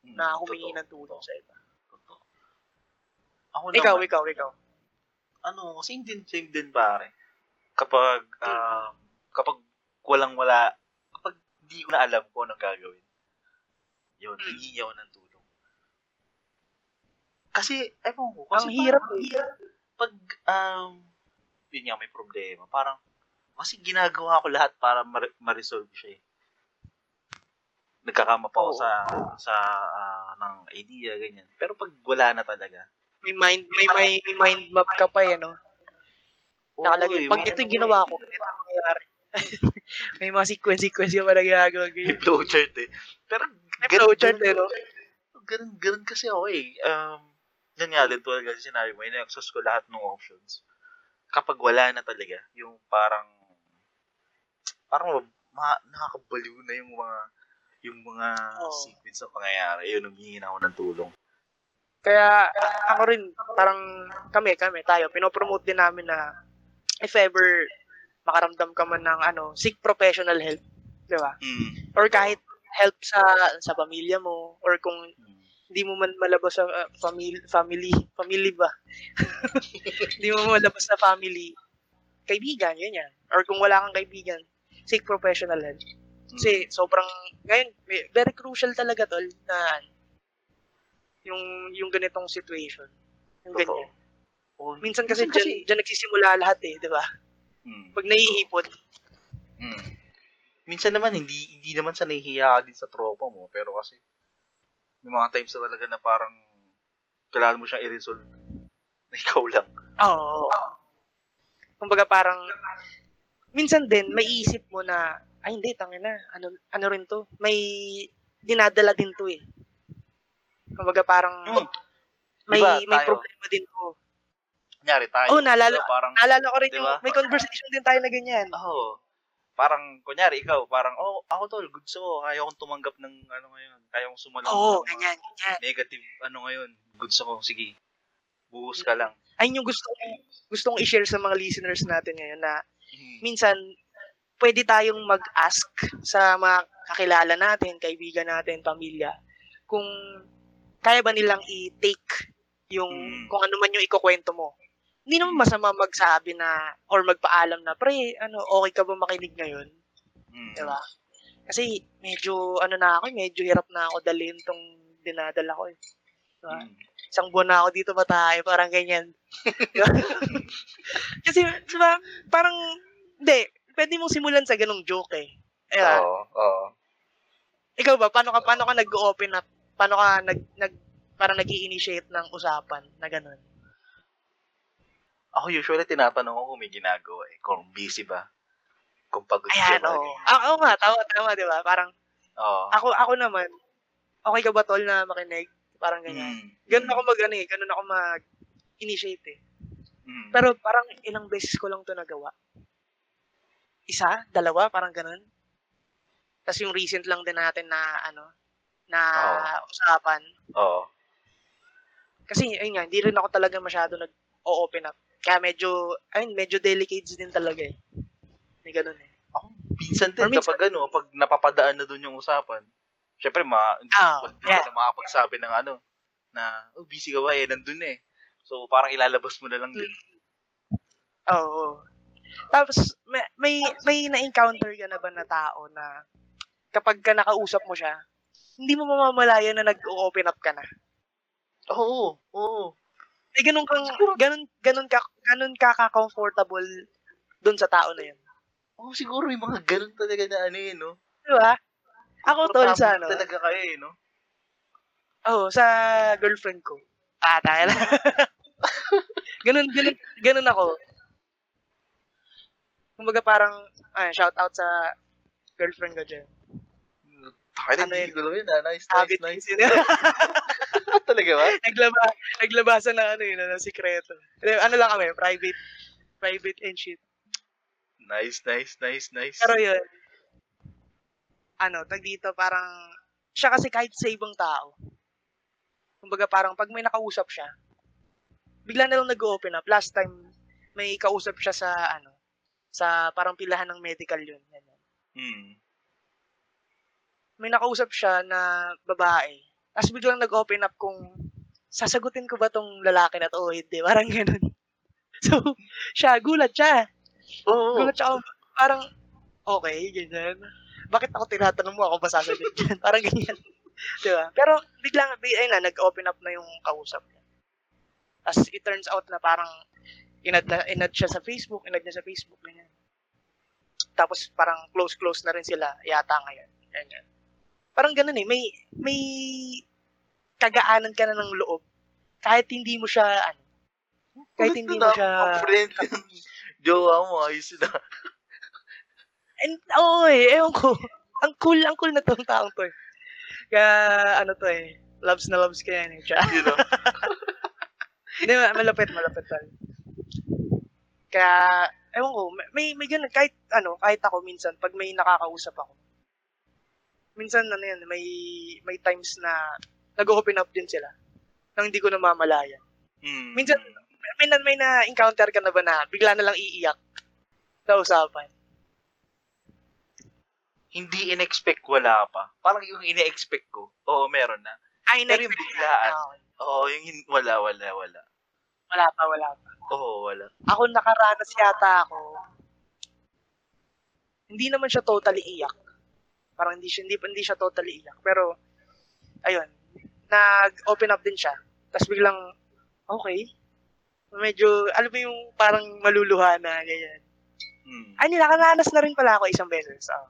Hmm. na humingi Totoo. ng tulong sa iba. Totoo. Ako Ikaw, naman, ikaw, ikaw. ano, same din, same din pare. Kapag, um, kapag walang wala, kapag di ko na alam kung anong gagawin, yun, Hmm. hihingi ako ng tulong. Kasi, ewan ko, kasi Ang hirap parang, eh. pag, um, yun nga, may problema, parang, kasi ginagawa ko lahat para ma- ma-resolve siya eh. Nagkakama pa ako sa, sa, ah, ng idea, ganyan. Pero pag wala na talaga, May mind, may, may, may mind map ka pa eh, no? Nakalagay. eh, Pag ito ano ginawa eh. ko, ito ang mangyayari. may mga sequence-sequence yung mga nagagawa ko. May flowchart eh. Pero, flowchart ganun- eh, no? Ganun, ganun kasi ako eh. Um, yan nga din, tulad kasi sinabi mo, in-exhaust ko lahat ng options. Kapag wala na talaga, yung parang, parang ma, nakakabaliw na yung mga, yung mga Oo. sequence ng pangyayari. Yun, humingi na ako ng tulong. Kaya ako rin, parang kami, kami, tayo, pinopromote din namin na if ever makaramdam ka man ng ano, seek professional help, di ba? Mm. Or kahit help sa sa pamilya mo or kung Mm. hindi mo man malabas sa uh, family family family ba hindi mo malabas sa family kaibigan yun yan or kung wala kang kaibigan seek professional help kasi sobrang ngayon may- very crucial talaga tol na yung yung ganitong situation yung Totoo. ganyan Oh, minsan kasi minsan dyan, dyan nagsisimula lahat eh di ba Mm. pag naiipon Mm. Minsan naman, hindi hindi naman sa nahihiya din sa tropa mo, pero kasi may mga times na talaga na parang kailangan mo siyang i-resolve na ikaw lang. Oo. Kumbaga parang minsan din may isip mo na ay hindi tangin na ano ano rin to. May dinadala din to eh. Kumbaga parang Mm. may Diba, may tayo? problema din to. Kunyari tayo. Oh, naalala- diba, parang, Naalala ko rin Diba? yung may conversation din tayo na ganyan. oh, parang, kunyari, ikaw, parang, oh, ako tol, good so, kaya kong tumanggap ng, ano ngayon, kaya kong sumalang Oo, mga ganyan, ganyan. negative, ano ngayon, good so, sige, buhos ka lang. Ayun yung gusto kong gusto kong i-share sa mga listeners natin ngayon na Mm. minsan pwede tayong mag-ask sa mga kakilala natin, kaibigan natin, pamilya, kung kaya ba nilang i-take yung Mm. kung ano man yung ikukwento mo. Hindi naman masama magsabi na or magpaalam na, pre, ano, okay ka ba makinig ngayon? Mm. Diba? Kasi medyo, ano na ako, eh, medyo hirap na ako dalhin tong dinadala ko eh. Diba? Mm. Isang buwan na ako dito matayo, parang ganyan. Kasi, diba, parang, hindi, pwede mong simulan sa ganong joke eh. Diba? Oo, oo. Ikaw ba, paano ka, paano ka nag-open up? Paano ka nag, nag, parang nag initiate ng usapan na gano'n? Ako usually tinatanong ko kung may ginagawa eh. Kung busy ba. Kung pagod siya Ayan, ba. oo. Ah, Oo nga, tama, tama, di ba? Parang, Oo. ako, ako naman, okay ka ba tol na makinig? Parang ganyan. Mm. Ganun ako mag, ano eh, ganun ako mag-initiate eh. Mm. Pero parang ilang beses ko lang to nagawa. Isa, dalawa, parang ganun. Tapos yung recent lang din natin na, ano, na usapan. Oo. Kasi, ayun nga, hindi rin ako talaga masyado nag-open up. Kaya medyo, ayun, medyo delicates din talaga eh. May ganun eh. Ako, minsan din minsan- kapag ano, pag napapadaan na doon yung usapan, syempre, ma, Ah, hindi yeah. na makapagsabi ng ano, na, oh, busy ka ba eh, nandun eh. So, parang ilalabas mo na lang din. Oo. Tapos, may, may, may na-encounter ka na ba na tao na kapag ka nakausap mo siya, hindi mo mamamalayan na nag-open up ka na. Oo, oo. May ganun kang, ganun, ganun ka, ganun ka ka-comfortable dun sa tao na yun. Oo, siguro may mga ganun talaga na ano eh, no? Di ba? Ako tol sa ano. Talaga kayo eh, no? Oo, sa girlfriend ko. Ah, tayo lang. ganun, ganun, ganun ako. Kumbaga parang, ah, shout out sa girlfriend ko dyan. Takay Ano yun? lang yun, ah. Nice, nice, nice. yun. talaga ba? Naglaba, naglabasan ng ano yun, ng sikreto. Ano lang kami, private, private and shit. Nice, nice, nice, nice. Pero yun, ano, tag dito parang, siya kasi kahit sa ibang tao, kumbaga parang pag may nakausap siya, bigla na lang nag-open up. Last time, may kausap siya sa, ano, sa parang pilahan ng medical yun. Ganyan. Hmm. May nakausap siya na babae. Tapos biglang nag-open up kung sasagutin ko ba 'tong lalaki na 'to o hindi, parang gano'n. So, siya gulat siya. Oo. Gulat siya ako, parang, "Okey," ganyan. "Bakit ako tinatanong mo, ako ba sasagot diyan?" Parang ganyan, 'di ba? Pero biglang bi ayun na, nag-open up na yung kausap niya. Ta's it turns out na parang in-add na in-add siya sa Facebook, in-add niya sa Facebook, ganyan. Tapos parang close-close na rin sila yata ngayon, ganyan. Parang gano'n, eh, may may kagaanan ka na ng loob kahit hindi mo siya ano, kahit hindi mo siya Friend jowa mo, ayos na. And oo, eh, ewan ko. Ang cool, ang cool na 'tong taong 'to, eh. Kaya ano 'to, eh, loves na loves ko 'yan, eh, tsa You know? Hindi, ma malupit, malupit tol. Kaya ewan ko, may may gano'n kahit ano, kahit ako minsan 'pag may nakakausap ako minsan ano 'yan, may may times na nag-o-open up din sila ng hindi ko namamalayan. Mm. Minsan may na may na-encounter ka na ba na bigla na lang iiyak sa usapan? Hindi in-expect, wala pa. Parang yung ine-expect ko, oo, meron na. Ay, Pero yung biglaan. ah. Oo, yung hin wala, wala, wala. Wala pa, wala pa. Oo, wala. Ako nakaranas yata ako hindi naman siya totally iyak. Parang hindi siya hindi hindi siya totally iyak, pero ayun, nag-open up din siya. Tapos biglang, okey. Medyo alam mo yung parang maluluha na ganyan. Mm. Ay, nakaranas na rin pala ako isang beses, oo.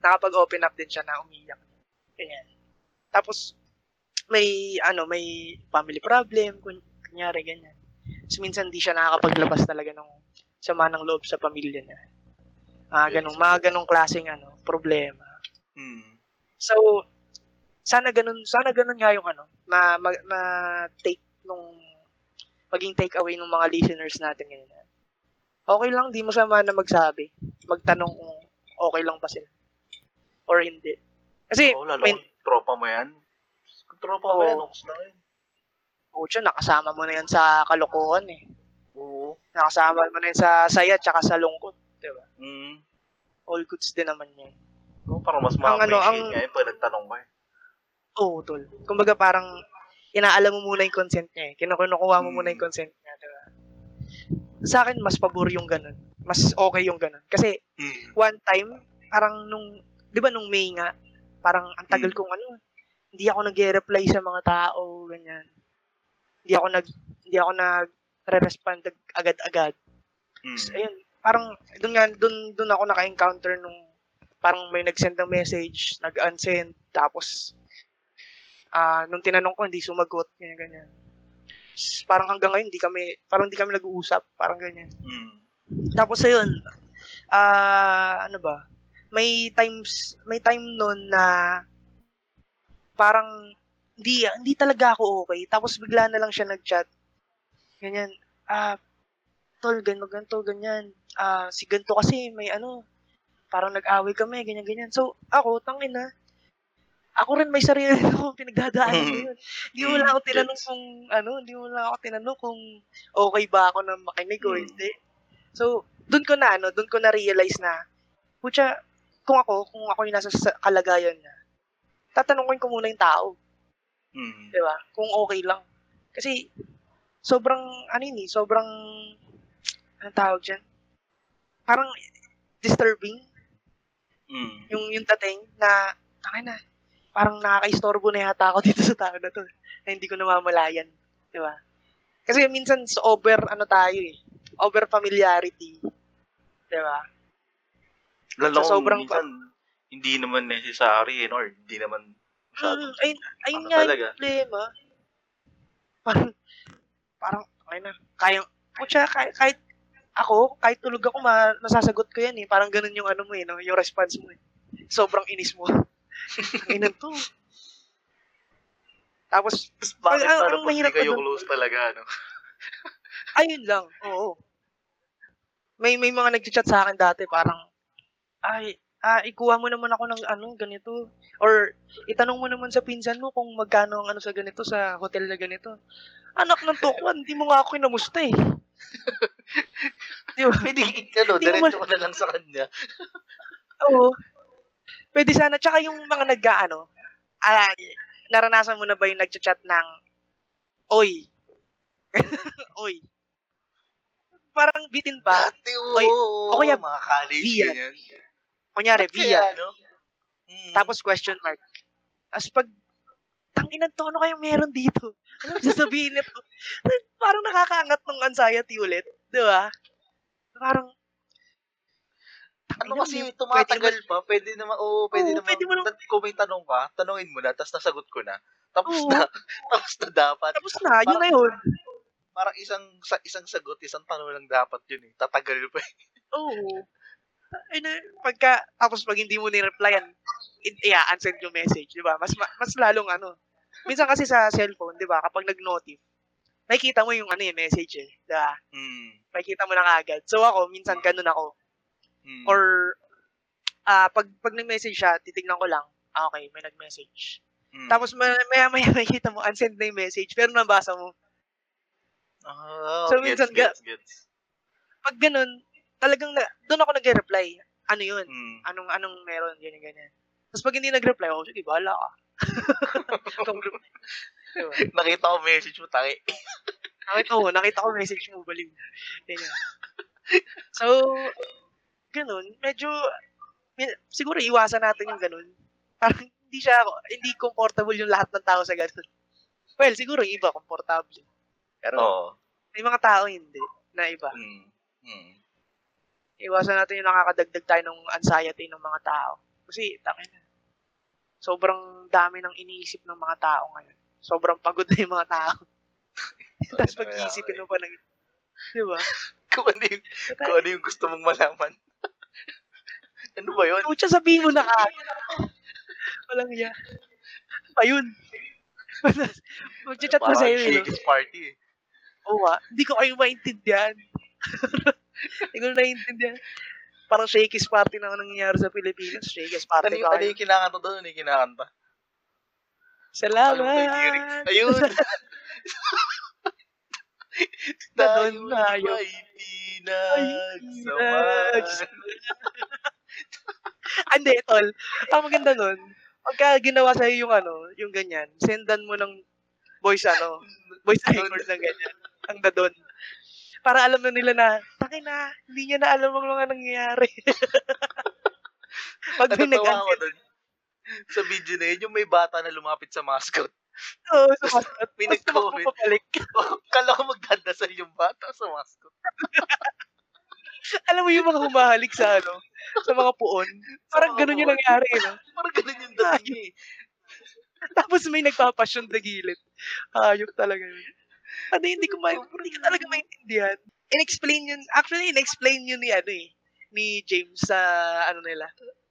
Nakapag-open up din siya na umiyak, ganyan. Tapos may ano, may family problem, kun kunyari ganyan. Ta's minsan di siya nakakapaglabas talaga ng sama ng loob sa pamilya niya. Mga gano'ng mga gano'ng klaseng ano, problema. Mm. So, sana gano'n sana gano'n nga yung ano, ma ma ma-take nung maging take away nung mga listeners natin ngayon. Okey lang, di masama na magsabi, magtanong kung okey lang ba sila or hindi. Kasi Oo, lalo may tropa mo yan. Kung tropa mo yan, oks yun. Pucha, nakasama mo na yan sa kalokohan, eh. Oo. Nakasama mo na yan sa saya tsaka sa lungkot, 'di ba? Mm. All goods din naman 'yan. Oo, parang mas Ang ano, ang- nga yun pag nagtanong mo eh. Oo, tol. Kumbaga parang inaalam mo muna yung consent niya, eh. Kinukuha mo muna Mm. yung consent niya, 'di ba? Sa akin mas pabor yung gano'n. Mas okay yung gano'n. Kasi Mm. one time, parang nung 'di ba nung May nga, parang ang tagal Mm. kong ano, hindi ako nagre-reply sa mga tao, ganyan. Hindi ako nag hindi ako nagre-respond ag- agad-agad. Mm. Tapos ayun, parang dun nga dun dun ako naka-encounter nung parang may nag-send ng message, nag-unsend, tapos ah nung tinanong ko hindi sumagot, ganyan ganyan. Parang hanggang ngayon hindi kami parang hindi kami nag-uusap, parang ganyan. Mm. Tapos ayun, ah ano ba? May times may time noon na parang hindi hindi talaga ako okay. Tapos bigla na lang siya nag-chat. Ganyan, ah tol ganito ganito ganyan. Ah si ganito kasi may ano parang nag-away kami ganyan ganyan. So ako tangina ako rin may sarili akong pinagdadaanan Mm. ngayon. Hindi mo lang ako Mm, tinanong kung ano, hindi mo lang ako tinanong kung okay ba ako na makinig o Mm. hindi. So, dun ko na ano, dun ko na realize na putya, kung ako, kung ako yung nasa sa kalagayan niya, tatanungin ko muna yung tao, Mm. 'di ba? Kung okay lang. Kasi sobrang ano yun eh, sobrang anong tawag diyan? Parang disturbing Mm. yung yung dating na tangina, parang nakakaistorbo na yata ako dito sa tao na 'to, na hindi ko namamalayan, 'di ba? Kasi minsan sa over ano tayo eh, over familiarity, 'di ba? Lalo kung sobrang minsan, hindi naman necessary yun or hindi naman masyadong Mm, ayun ayun ano nga yung talaga. problema. Parang parang tangina, kaya putya kahit, kahit ako, kahit tulog ako ma, nasasagot ko 'yan eh. Parang gano'n yung ano mo eh, no? yung response mo eh. Sobrang inis mo. Tangina 'to. Tapos bakit ang- ang parang pag mahirap di kayo dun- close talaga, no? ayun lang, oo. May may mga nagcha-chat sa akin dati parang ay ah, ikuha mo naman ako ng ano ganito or itanong mo naman sa pinsan mo kung magkano ang ano sa ganito sa hotel na ganito. Anak ng tukwan, hindi mo nga ako kinamusta eh. Di ba? Pwede, ano, Hindi mo diretso ka na lang sa kanya. Oo. Pwede sana. Tsaka yung mga nag-ano, ah, naranasan mo na ba yung nagchat-chat ng Oy. Oy. Parang bitin pa. Dati, Oy, oo. o kaya, mga college, ganyan. Kunyari, Ba't kaya, via. no? Mm. Tapos question mark. Tapos pag, tanginan to, ano kayang meron dito? Ano sasabihin nito? Parang nakakaangat ng anxiety ulit. Di ba? Parang, ano kasi tumatagal pa, pwede naman, oo, pwede Oo, naman, pwede mo tat- kung may tanong ka, tanongin mo na, tapos nasagot ko na. Tapos Oo. na, tapos na dapat. Tapos na, yun na yun. Parang isang sa isang sagot, isang tanong lang dapat yun eh. Tatagal pa eh. Oo. Ay na, pagka, tapos pag hindi mo ni-replyan, i- yeah, unsend yung message, di ba? Mas, ma- mas lalong ano. Minsan kasi sa cellphone, di ba, kapag nag-notif, nakikita mo yung ano yung message eh. Di ba? Mm. Makikita mo na kagad. So ako, minsan ganun ako. Mm. Or, ah pag, pag nag-message siya, titignan ko lang, ah, okay, may nag-message. Mm. Tapos maya maya makikita mo, unsend na yung message, pero nabasa mo. Ah, so, gets, minsan gets, gets. Pag ganun, talagang na, doon ako nag-reply. Ano yun? Mm. Anong, anong meron, ganyan, ganyan. Tapos pag hindi nag-reply, oh, sige, bahala ka. Itong group. Diba? Nakita ko message mo, tangi. Nakita ko, nakita ko message mo, baliw. Ganyan. So, ganun, medyo, siguro iwasan natin yung ganun. Parang hindi siya, hindi comfortable yung lahat ng tao sa ganun. Well, siguro yung iba, komportable. Pero, Oo. may mga tao hindi, na iba. Mm. Mm. Iwasan natin yung nakakadagdag tayo ng anxiety ng mga tao. Kasi, takin na. Sobrang dami ng iniisip ng mga tao ngayon. Sobrang pagod na yung mga tao. Tapos pag-iisipin mo pa ng... Di ba? Kung ano yung, kung ano yung gusto mong malaman. ano ba yun? Pucha, sabihin mo na ka. Walang iya. Ayun. Mag-chat na Parang sa'yo. eh, no? Shakey's party eh. Oo ah. Hindi ko kayo maintindihan. Hindi ko naiintindihan. Parang Shakey's party na nangyayari sa Pilipinas. Shakey's Ano party yung, pa ano yung kinakanta doon? Ano yung kinakanta? Salamat. Yung. Ayun! Tayo tayo. ay pinagsamahan. Ah, Hindi, tol. Ang maganda nun, pagka ginawa sa'yo yung ano, yung ganyan, sendan mo ng voice ano, voice record ng ganyan, ang dadon. Para alam na nila na, takin na, hindi niya na alam ang mga nangyayari. Pag may Natatawa ako doon. Sa video na yun, yung may bata na lumapit sa mascot. Oo, sumasagot. May Tapos nag-comment. Kala ko magdadasal yung bata sa mascot. Alam mo yung mga humahalik sa ano, sa mga puon. Parang mga ganun yung nangyari, no? Parang ganun yung dating eh. Tapos may nagpapasyon na gilid. Ayok talaga yun. Ano, hindi ko, ma- hindi ko talaga maintindihan. In-explain yun, actually, in-explain yun ni, ano eh, ni James sa, ano nila,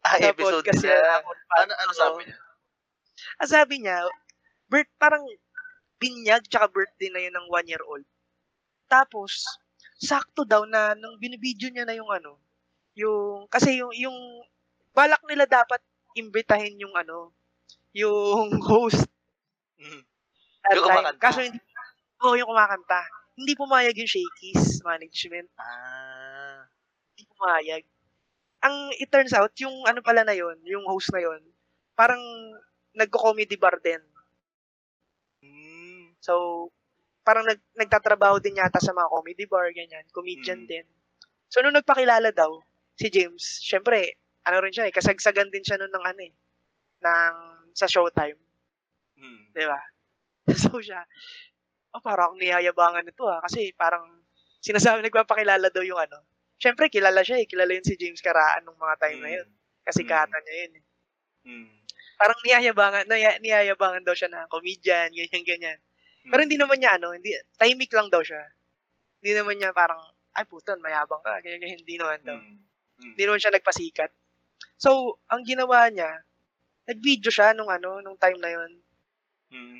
Ah, sa episode podcast niya. nila. Ano, ano sabi niya? Ah, sabi niya, birth, parang binyag tsaka birthday na yun ng one year old. Tapos, sakto daw na nung binibidyo niya na yung ano, yung, kasi yung, yung, balak nila dapat imbitahin yung ano, yung host Mm. that Yung time. kumakanta? Kaso hindi, oh, yung kumakanta. Hindi pumayag yung Shakey's management. Ah. Hindi pumayag. Ang, it turns out, yung ano pala na yon yung host na yon parang nagko-comedy bar din. Mm. So, parang nag, nagtatrabaho din yata sa mga comedy bar, ganyan. Comedian Mm. din. So, nung nagpakilala daw, si James, syempre, ano rin siya eh, kasagsagan din siya nun ng ano eh, ng, sa showtime. Mm. Di ba? So, siya, oh, parang niyayabangan nito ah, kasi parang, sinasabi, nagpapakilala daw yung ano. Syempre, kilala siya eh, kilala yun si James Karaan nung mga time na yun. Kasi Mm. kata niya yun eh. Mm. Parang niyayabangan, naya, niyayabangan daw siya na comedian, ganyan, ganyan. Pero hindi naman niya ano, hindi timing lang daw siya. Hindi naman niya parang ay putan, mayabang ka, ganyan, ganyan. hindi naman daw. Mm. Mm. Hindi naman siya nagpasikat. So, ang ginawa niya, nag-video siya nung ano, nung time na yon. Mm.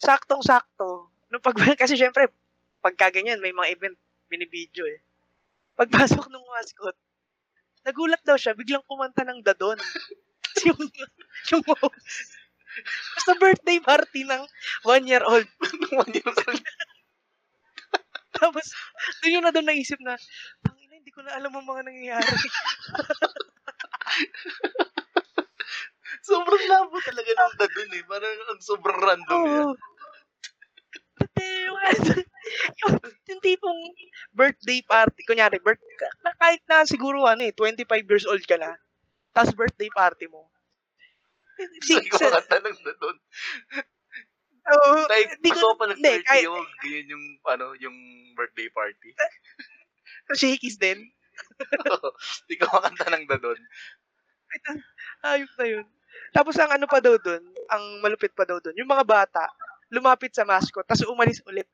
Saktong-sakto. Nung pag kasi syempre, pagka ganyan, may mga event binibidyo eh. Pagpasok ng mascot, nagulat daw siya, biglang kumanta ng dadon. yung, yung host. Sa birthday party ng one-year-old. One year old. Tapos, doon yun na doon naisip na, tangina, hindi ko na alam ang mga nangyayari. Sobrang labo talaga ng dadun eh. Parang ang sobrang random yan. Yung, yung tipong birthday party, kunyari, birth, ka- kahit na siguro ano eh, 25 years old ka na, tapos birthday party mo. Di, ko sa, makanta ng doon. oh, Like, di ko pa ng hindi, 30 kahit, yung, ganyan yung, ano, yung birthday party. shakies din. Hindi ko makanta ng doon. Ayok na yun. Tapos ang ano pa daw dun, ang malupit pa daw dun, yung mga bata, lumapit sa mascot, tapos umalis ulit.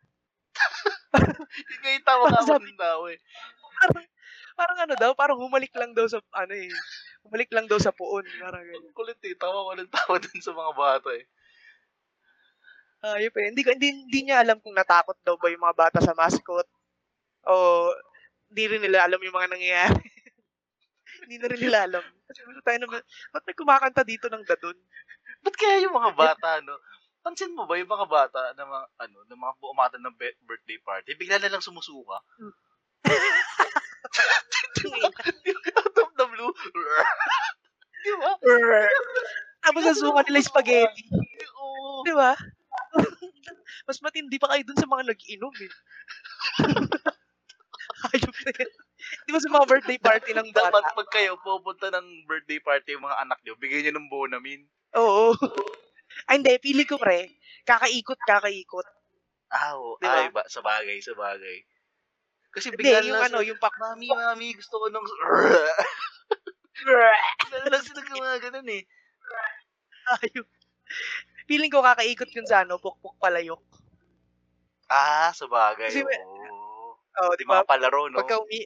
Ngayon tawa ka ng tao eh. Parang, parang ano daw, parang humalik lang daw sa, ano eh, humalik lang daw sa puon. Parang ganyan. Kulit eh. Tawa ko ng tawa dun sa mga bata eh. Ayop eh. Hindi, hindi, hindi niya alam kung natakot daw ba yung mga bata sa mascot. O hindi rin nila alam yung mga nangyayari. hindi na rin nila alam. Kasi ano tayo naman, ba't may kumakanta dito ng dadon? Ba't kaya yung mga bata, no? Pansin mo ba yung mga bata na mga, ano, na mga buumatan ng birthday party, bigla na lang sumusuka? Out of the blue. Di ba? Tapos nasuka nila yung spaghetti. Oo. Di ba? Mas matindi pa kayo dun sa mga nag-inom eh. Ayop na yan. Di ba sa mga birthday party ng bata? Dapat pag kayo pupunta ng birthday party yung mga anak nyo, bigyan nyo ng bonamin. Oo. Ay, hindi. Pili ko, pre. Kakaikot, kakaikot. Ah, oo. Di ba? Ay, ba, sa bagay, sa bagay. Kasi Hindi, bigla yung na ano, yung pak... Mami, mami, gusto ko nung... Bigla lang sila mga ganun eh. Ayop. Feeling ko kakaikot yun sa ano, pukpuk palayok. Ah, sa bagay. Kasi. Oo, Di ba? mga palaro, no? Pagka umi...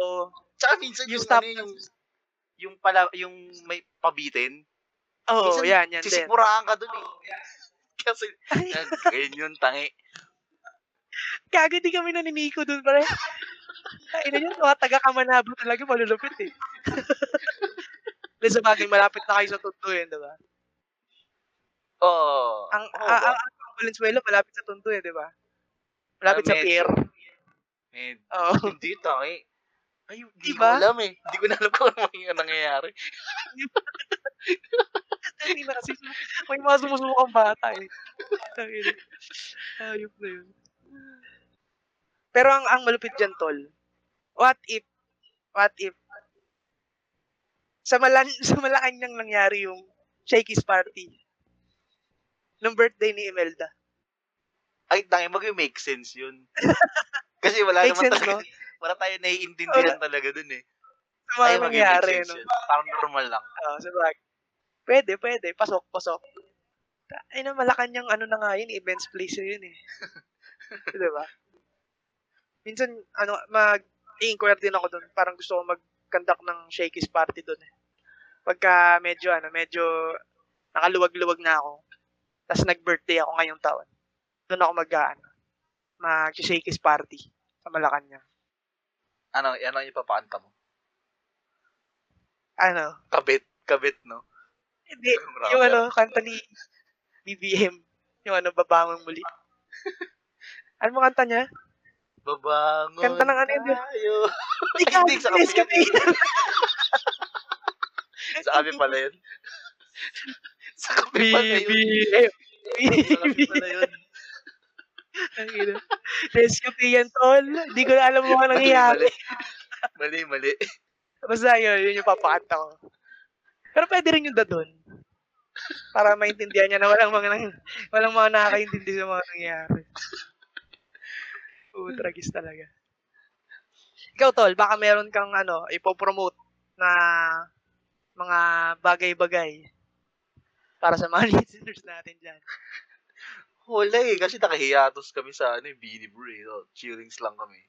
Oo. Tsaka minsan You yung, stop- ano, yung, yung pala, yung may pabitin, Oo, Minsan, yan, yan din. sisikmuraan ka dun eh. Kasi, yan, ganyan yun, tangi. Gago, di kami naniniko dun, pare. Ay, na yun, mga taga-kamanabo talaga, malulupit eh. Dahil sa bagay, malapit na kayo sa Tondo yun, di ba? Oo. Ang, Oo ah, ba? ang, ang Valenzuela, malapit sa Tondo yun, di ba? Malapit Ah, sa pier. Eh, Oo. hindi, tangi. Ay, hindi ko Diba? alam eh. Hindi ko na alam kung ano yung nangyayari. Hindi na kasi, may mga sumusubukang bata eh. Ayop na yun. Pero ang ang malupit dyan, tol, what if, what if, sa malan sa Malacanang nangyari yung Shakey's party nung birthday ni Imelda. Ay, tangi, mag-make sense yun. Kasi wala Make naman sense, talaga. no? Wala tayo naiintindihan talaga dun eh. Sa mga Ay, nangyari, no? yun. Parang normal lang. Oo, sa bagay. Pwede, pwede. Pasok, pasok. Ay na, Malacanang ano na nga yun, events place yun eh. Di ba? Minsan, ano, mag, i-inquire din ako doon. Parang gusto ko mag-conduct ng Shakey's party doon eh. Pagka medyo, ano, medyo nakaluwag-luwag na ako. Tapos nag-birthday ako ngayong taon. Doon ako mag, ano, mag-Shakey's party sa Malacanang. Ano, ano yung ipapakanta mo? Ano, Kabit. Kabit, no? Hindi, Yung ano, kanta ni BBM. Yung ano, babangon muli. ano mo kanta niya? Babangon Kanta ng ano yun? Ikaw, Hindi, sa please kami. Sa amin pala yun. sa kape pala yun. BBM. Sa kape pala yun. Ang. Rescue yan, tol. Hindi ko na alam mo ano Mali, nangyayari. mali. Mali, mali. Basta yun, yun yung papakanta ko. Pero pwede rin yung dadon. Para maintindihan niya na walang mga walang mga nakakaintindi sa mga nangyayari. Oo, tragis talaga. Ikaw, tol, baka meron kang ano, ipopromote na mga bagay-bagay para sa mga listeners natin dyan. Wala eh. Kasi nakahiyatos kami sa ano, eh, Beanie Brew eh. No? Chillings lang kami.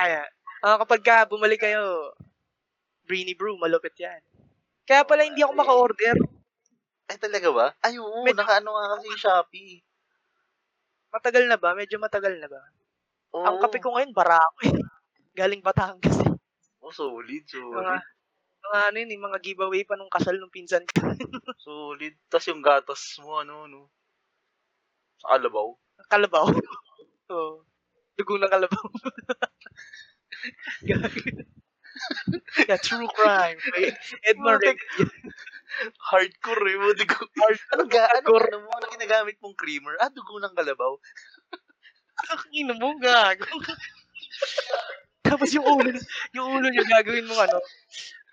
Ay, ah, kapag ka bumalik kayo, Breenie Brew, malupit yan. Kaya pala hindi ako maka-order. Ay, talaga ba? Ay, oo. Med- nakaano nga kasi yung Shopee. Matagal na ba? Medyo matagal na ba? Oo. Ang kape ko ngayon, barako eh. Galing Batangas eh. Oh, solid, Mga, solid. mga ano yun, eh, mga giveaway pa nung kasal nung pinsan ko. Solid. Tapos yung gatas mo, ano, no? Sa kalabaw. Kalabaw. Oo. Dugo ng kalabaw. Yeah, true crime. Edmond. Red. Hardcore eh. Mo, dugo. Hard, Ano ga, ano, hardcore. ano mo, ano ginagamit mong creamer? Ah, dugo ng kalabaw. Ang ina mo, gago. Tapos yung ulo, yung ulo niya gagawin mo ano,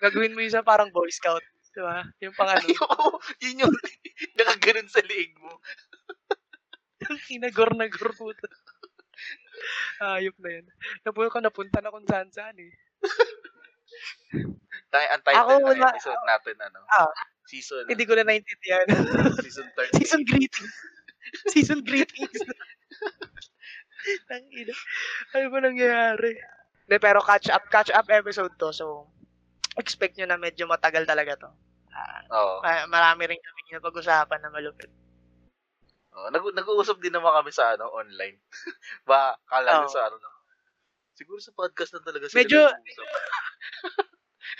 gagawin mo yung sa parang boy scout. Di ba? Yung pang ano, Ay, oo, yun yung nakaganon sa liig mo. inagor na gor puto. Ayop na yun. Napunta ka, napunta na kung saan saan eh. Tayo, ang title Ako, ng episode natin, ano? Ah. Season, Hindi ko na naintindihan. season 30. Season greetings. Season greetings. Tang ina. Ano ba nangyayari? De, pero catch up, catch up episode to. So, expect nyo na medyo matagal talaga to. Ah, Oo. ma- marami rin kami na pag-usapan na malupit. Oh, nag nag-uusap din naman kami sa ano online. ba, kala Oo. sa ano. Siguro sa podcast na talaga sila Medyo- nag-uusap.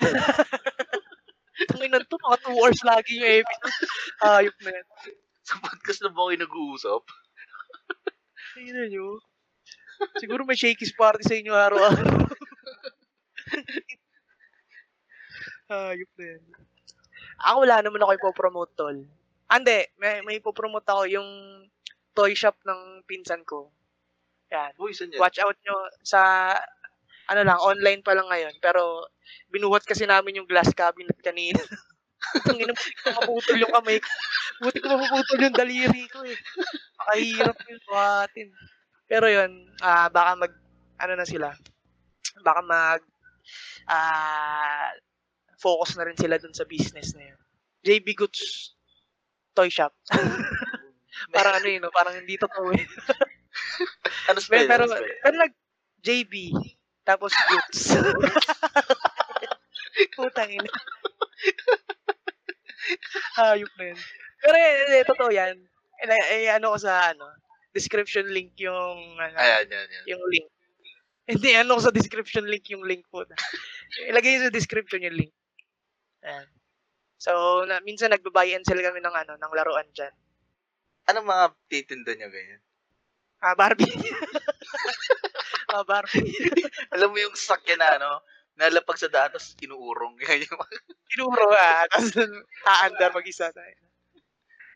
Ang ina to, mga 2 hours lagi yung episode. Ayop na yan. Sa podcast na ba kayo nag-uusap? Tingnan nyo. Siguro may shakies party sa inyo araw-araw. Ayop na yan. Ako wala naman ako ipopromote, tol. Ande, may, may ipopromote ako yung toy shop ng pinsan ko. Yan. Uy, saan yan? Watch out nyo sa, ano lang, online pa lang ngayon. Pero, binuhat kasi namin yung glass cabinet kanina. Ang ina, buti ko maputol yung kamay ko. Buti ko mapuputol yung daliri ko eh. Makahirap yung buhatin. Pero yun, ah baka mag, ano na sila, baka mag, ah focus na rin sila dun sa business na yun. JB Goods Toy Shop. parang ano yun, no? parang hindi totoo eh. ano spell? pero, ano spell? pero nag, JB, tapos Goods. Putang ina. Hayop na yun. Pero eh, eh, totoo yan. Eh, eh, ano ko sa ano, description link yung ano, Ayan, yan, yan. yung link. Hindi, ano ko sa description link yung link po. Ilagay sa description yung link. Ayan. So, na, minsan nagbabuy and sell kami ng ano, ng laruan dyan. Anong mga titinda niya ganyan? Ah, Barbie. ah, Barbie. Alam mo yung sakyan na ano, nalapag sa daan, tapos inuurong. Tinuro ah, tapos aandar mag-isa tayo.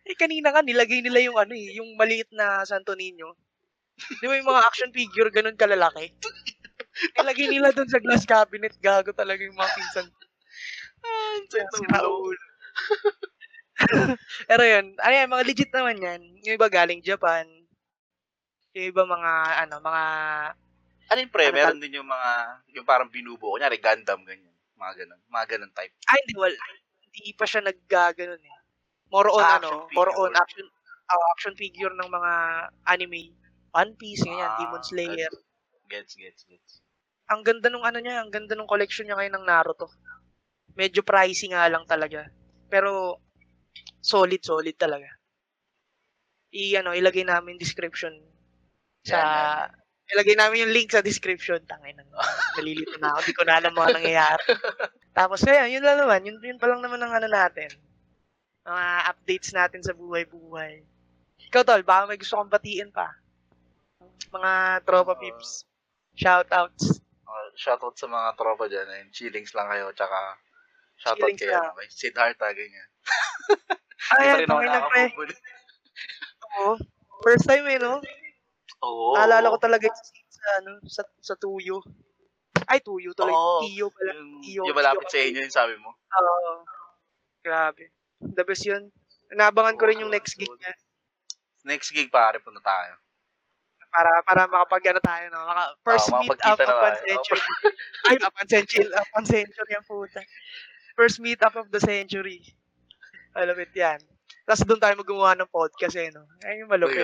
Eh, kanina nga, nilagay nila yung ano eh, yung maliit na Santo Niño. Di ba yung mga action figure, ganun kalalaki? Nilagay nila dun sa glass cabinet, gago talaga yung mga pinsan. Ah, Kaya sira ulo. Pero yun, ano yan, mga legit naman yan. Yung iba galing Japan. Yung iba mga, ano, mga, Ano yung pre? Ano Meron din yung mga, yung parang binubuo. Kunyari, Gundam, ganyan. Mga ganun. Mga ganun type. ay, hindi, wala. Hindi pa siya naggaganon eh. More on, Ah, ano, action more on action, oh, action figure ng mga anime. One Piece, ganyan, Ah, Demon Slayer. Gets, gets, gets. Ang ganda nung ano niya, ang ganda nung collection niya ngayon ng Naruto. Medyo pricey nga lang talaga. Pero, solid, solid talaga. I, ano, ilagay namin description sa, ilagay namin yung link sa description. Tangay nang, nalilito na ako. Di ko na alam mga nangyayari. Tapos, kaya, yun lang naman. Yun, yun pa lang naman ang ano natin. Mga updates natin sa buhay-buhay. Ikaw, Tol, baka may gusto kong batiin pa. Mga tropa Uh, peeps. Shoutouts. Uh, shoutout sa mga tropa dyan. Ayun, chillings lang kayo. Tsaka, shoutout Chillings kay, lang. ano, kay Siddhartha, ganyan. Ay, Hindi pa rin ako na nakakabubul. Oo. First time eh, no? Oo. Naalala ko talaga yung scene sa, ano, sa, sa tuyo. Ay, tuyo tuloy. Oo. Tiyo pala. Yung, Tiyo, yung malapit tiyo sa inyo, yung sabi mo. Oo. Grabe. The best yun. Naabangan ko rin yung next gig niya. Next gig, pare, punta tayo. Para para makapag ano tayo, no? Maka, first Oo, meet up of one century. Ay, of one century. Of one century ang puta. First meet up of the century. Malupit yan. Tapos doon tayo magawa ng podcast eh, no? Ay, yung malupit.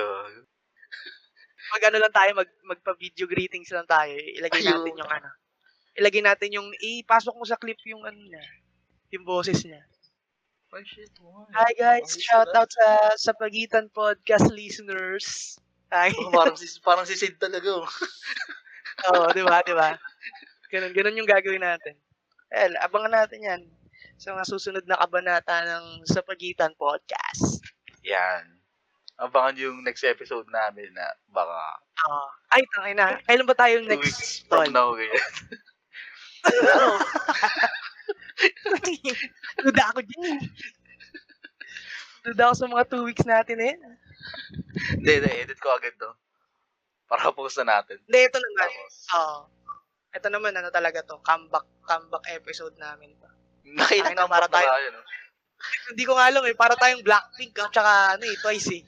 Mag ano lang tayo, mag, magpa-video greetings lang tayo. Ilagay Ayun. natin yung ano. Ilagay natin yung, ipasok mo sa clip yung ano niya. Yung boses niya. Ay, shit. Hi guys, Ayos shout out sa sa Pagitan Podcast listeners. Hi. Oh, parang si parang si Sid talaga. oh. Oo, di ba, di ba? Ganun, ganun yung gagawin natin. Well, abangan natin yan sa mga susunod na kabanata ng Sa Pagitan Podcast. Yan. Abangan yung next episode namin na baka Ah, ay, tangay na. Kailan ba tayo two weeks next from tol? now. Ganyan. Duda ako dyan. Duda ako sa mga two weeks natin eh. Hindi, hindi. Edit ko agad to. Para post na natin. Hindi, ito naman. Oo. ito naman, ano talaga to, comeback, comeback episode namin. to. nakita na, para tayo-? Hindi ko nga alam eh, para tayong Blackpink at saka ano eh, Twice eh.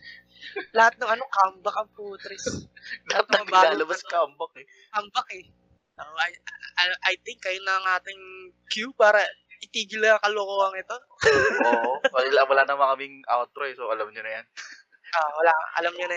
Lahat ng ano, comeback ang putres. Lahat bago- lalabas comeback eh. Comeback eh. So, I, I, I think kayo na ang ating cue para itigil na ang kalokohan ito. Oo. Wala, wala naman kaming outro eh. So, alam nyo na yan. Ah, wala, alam nyo na yan.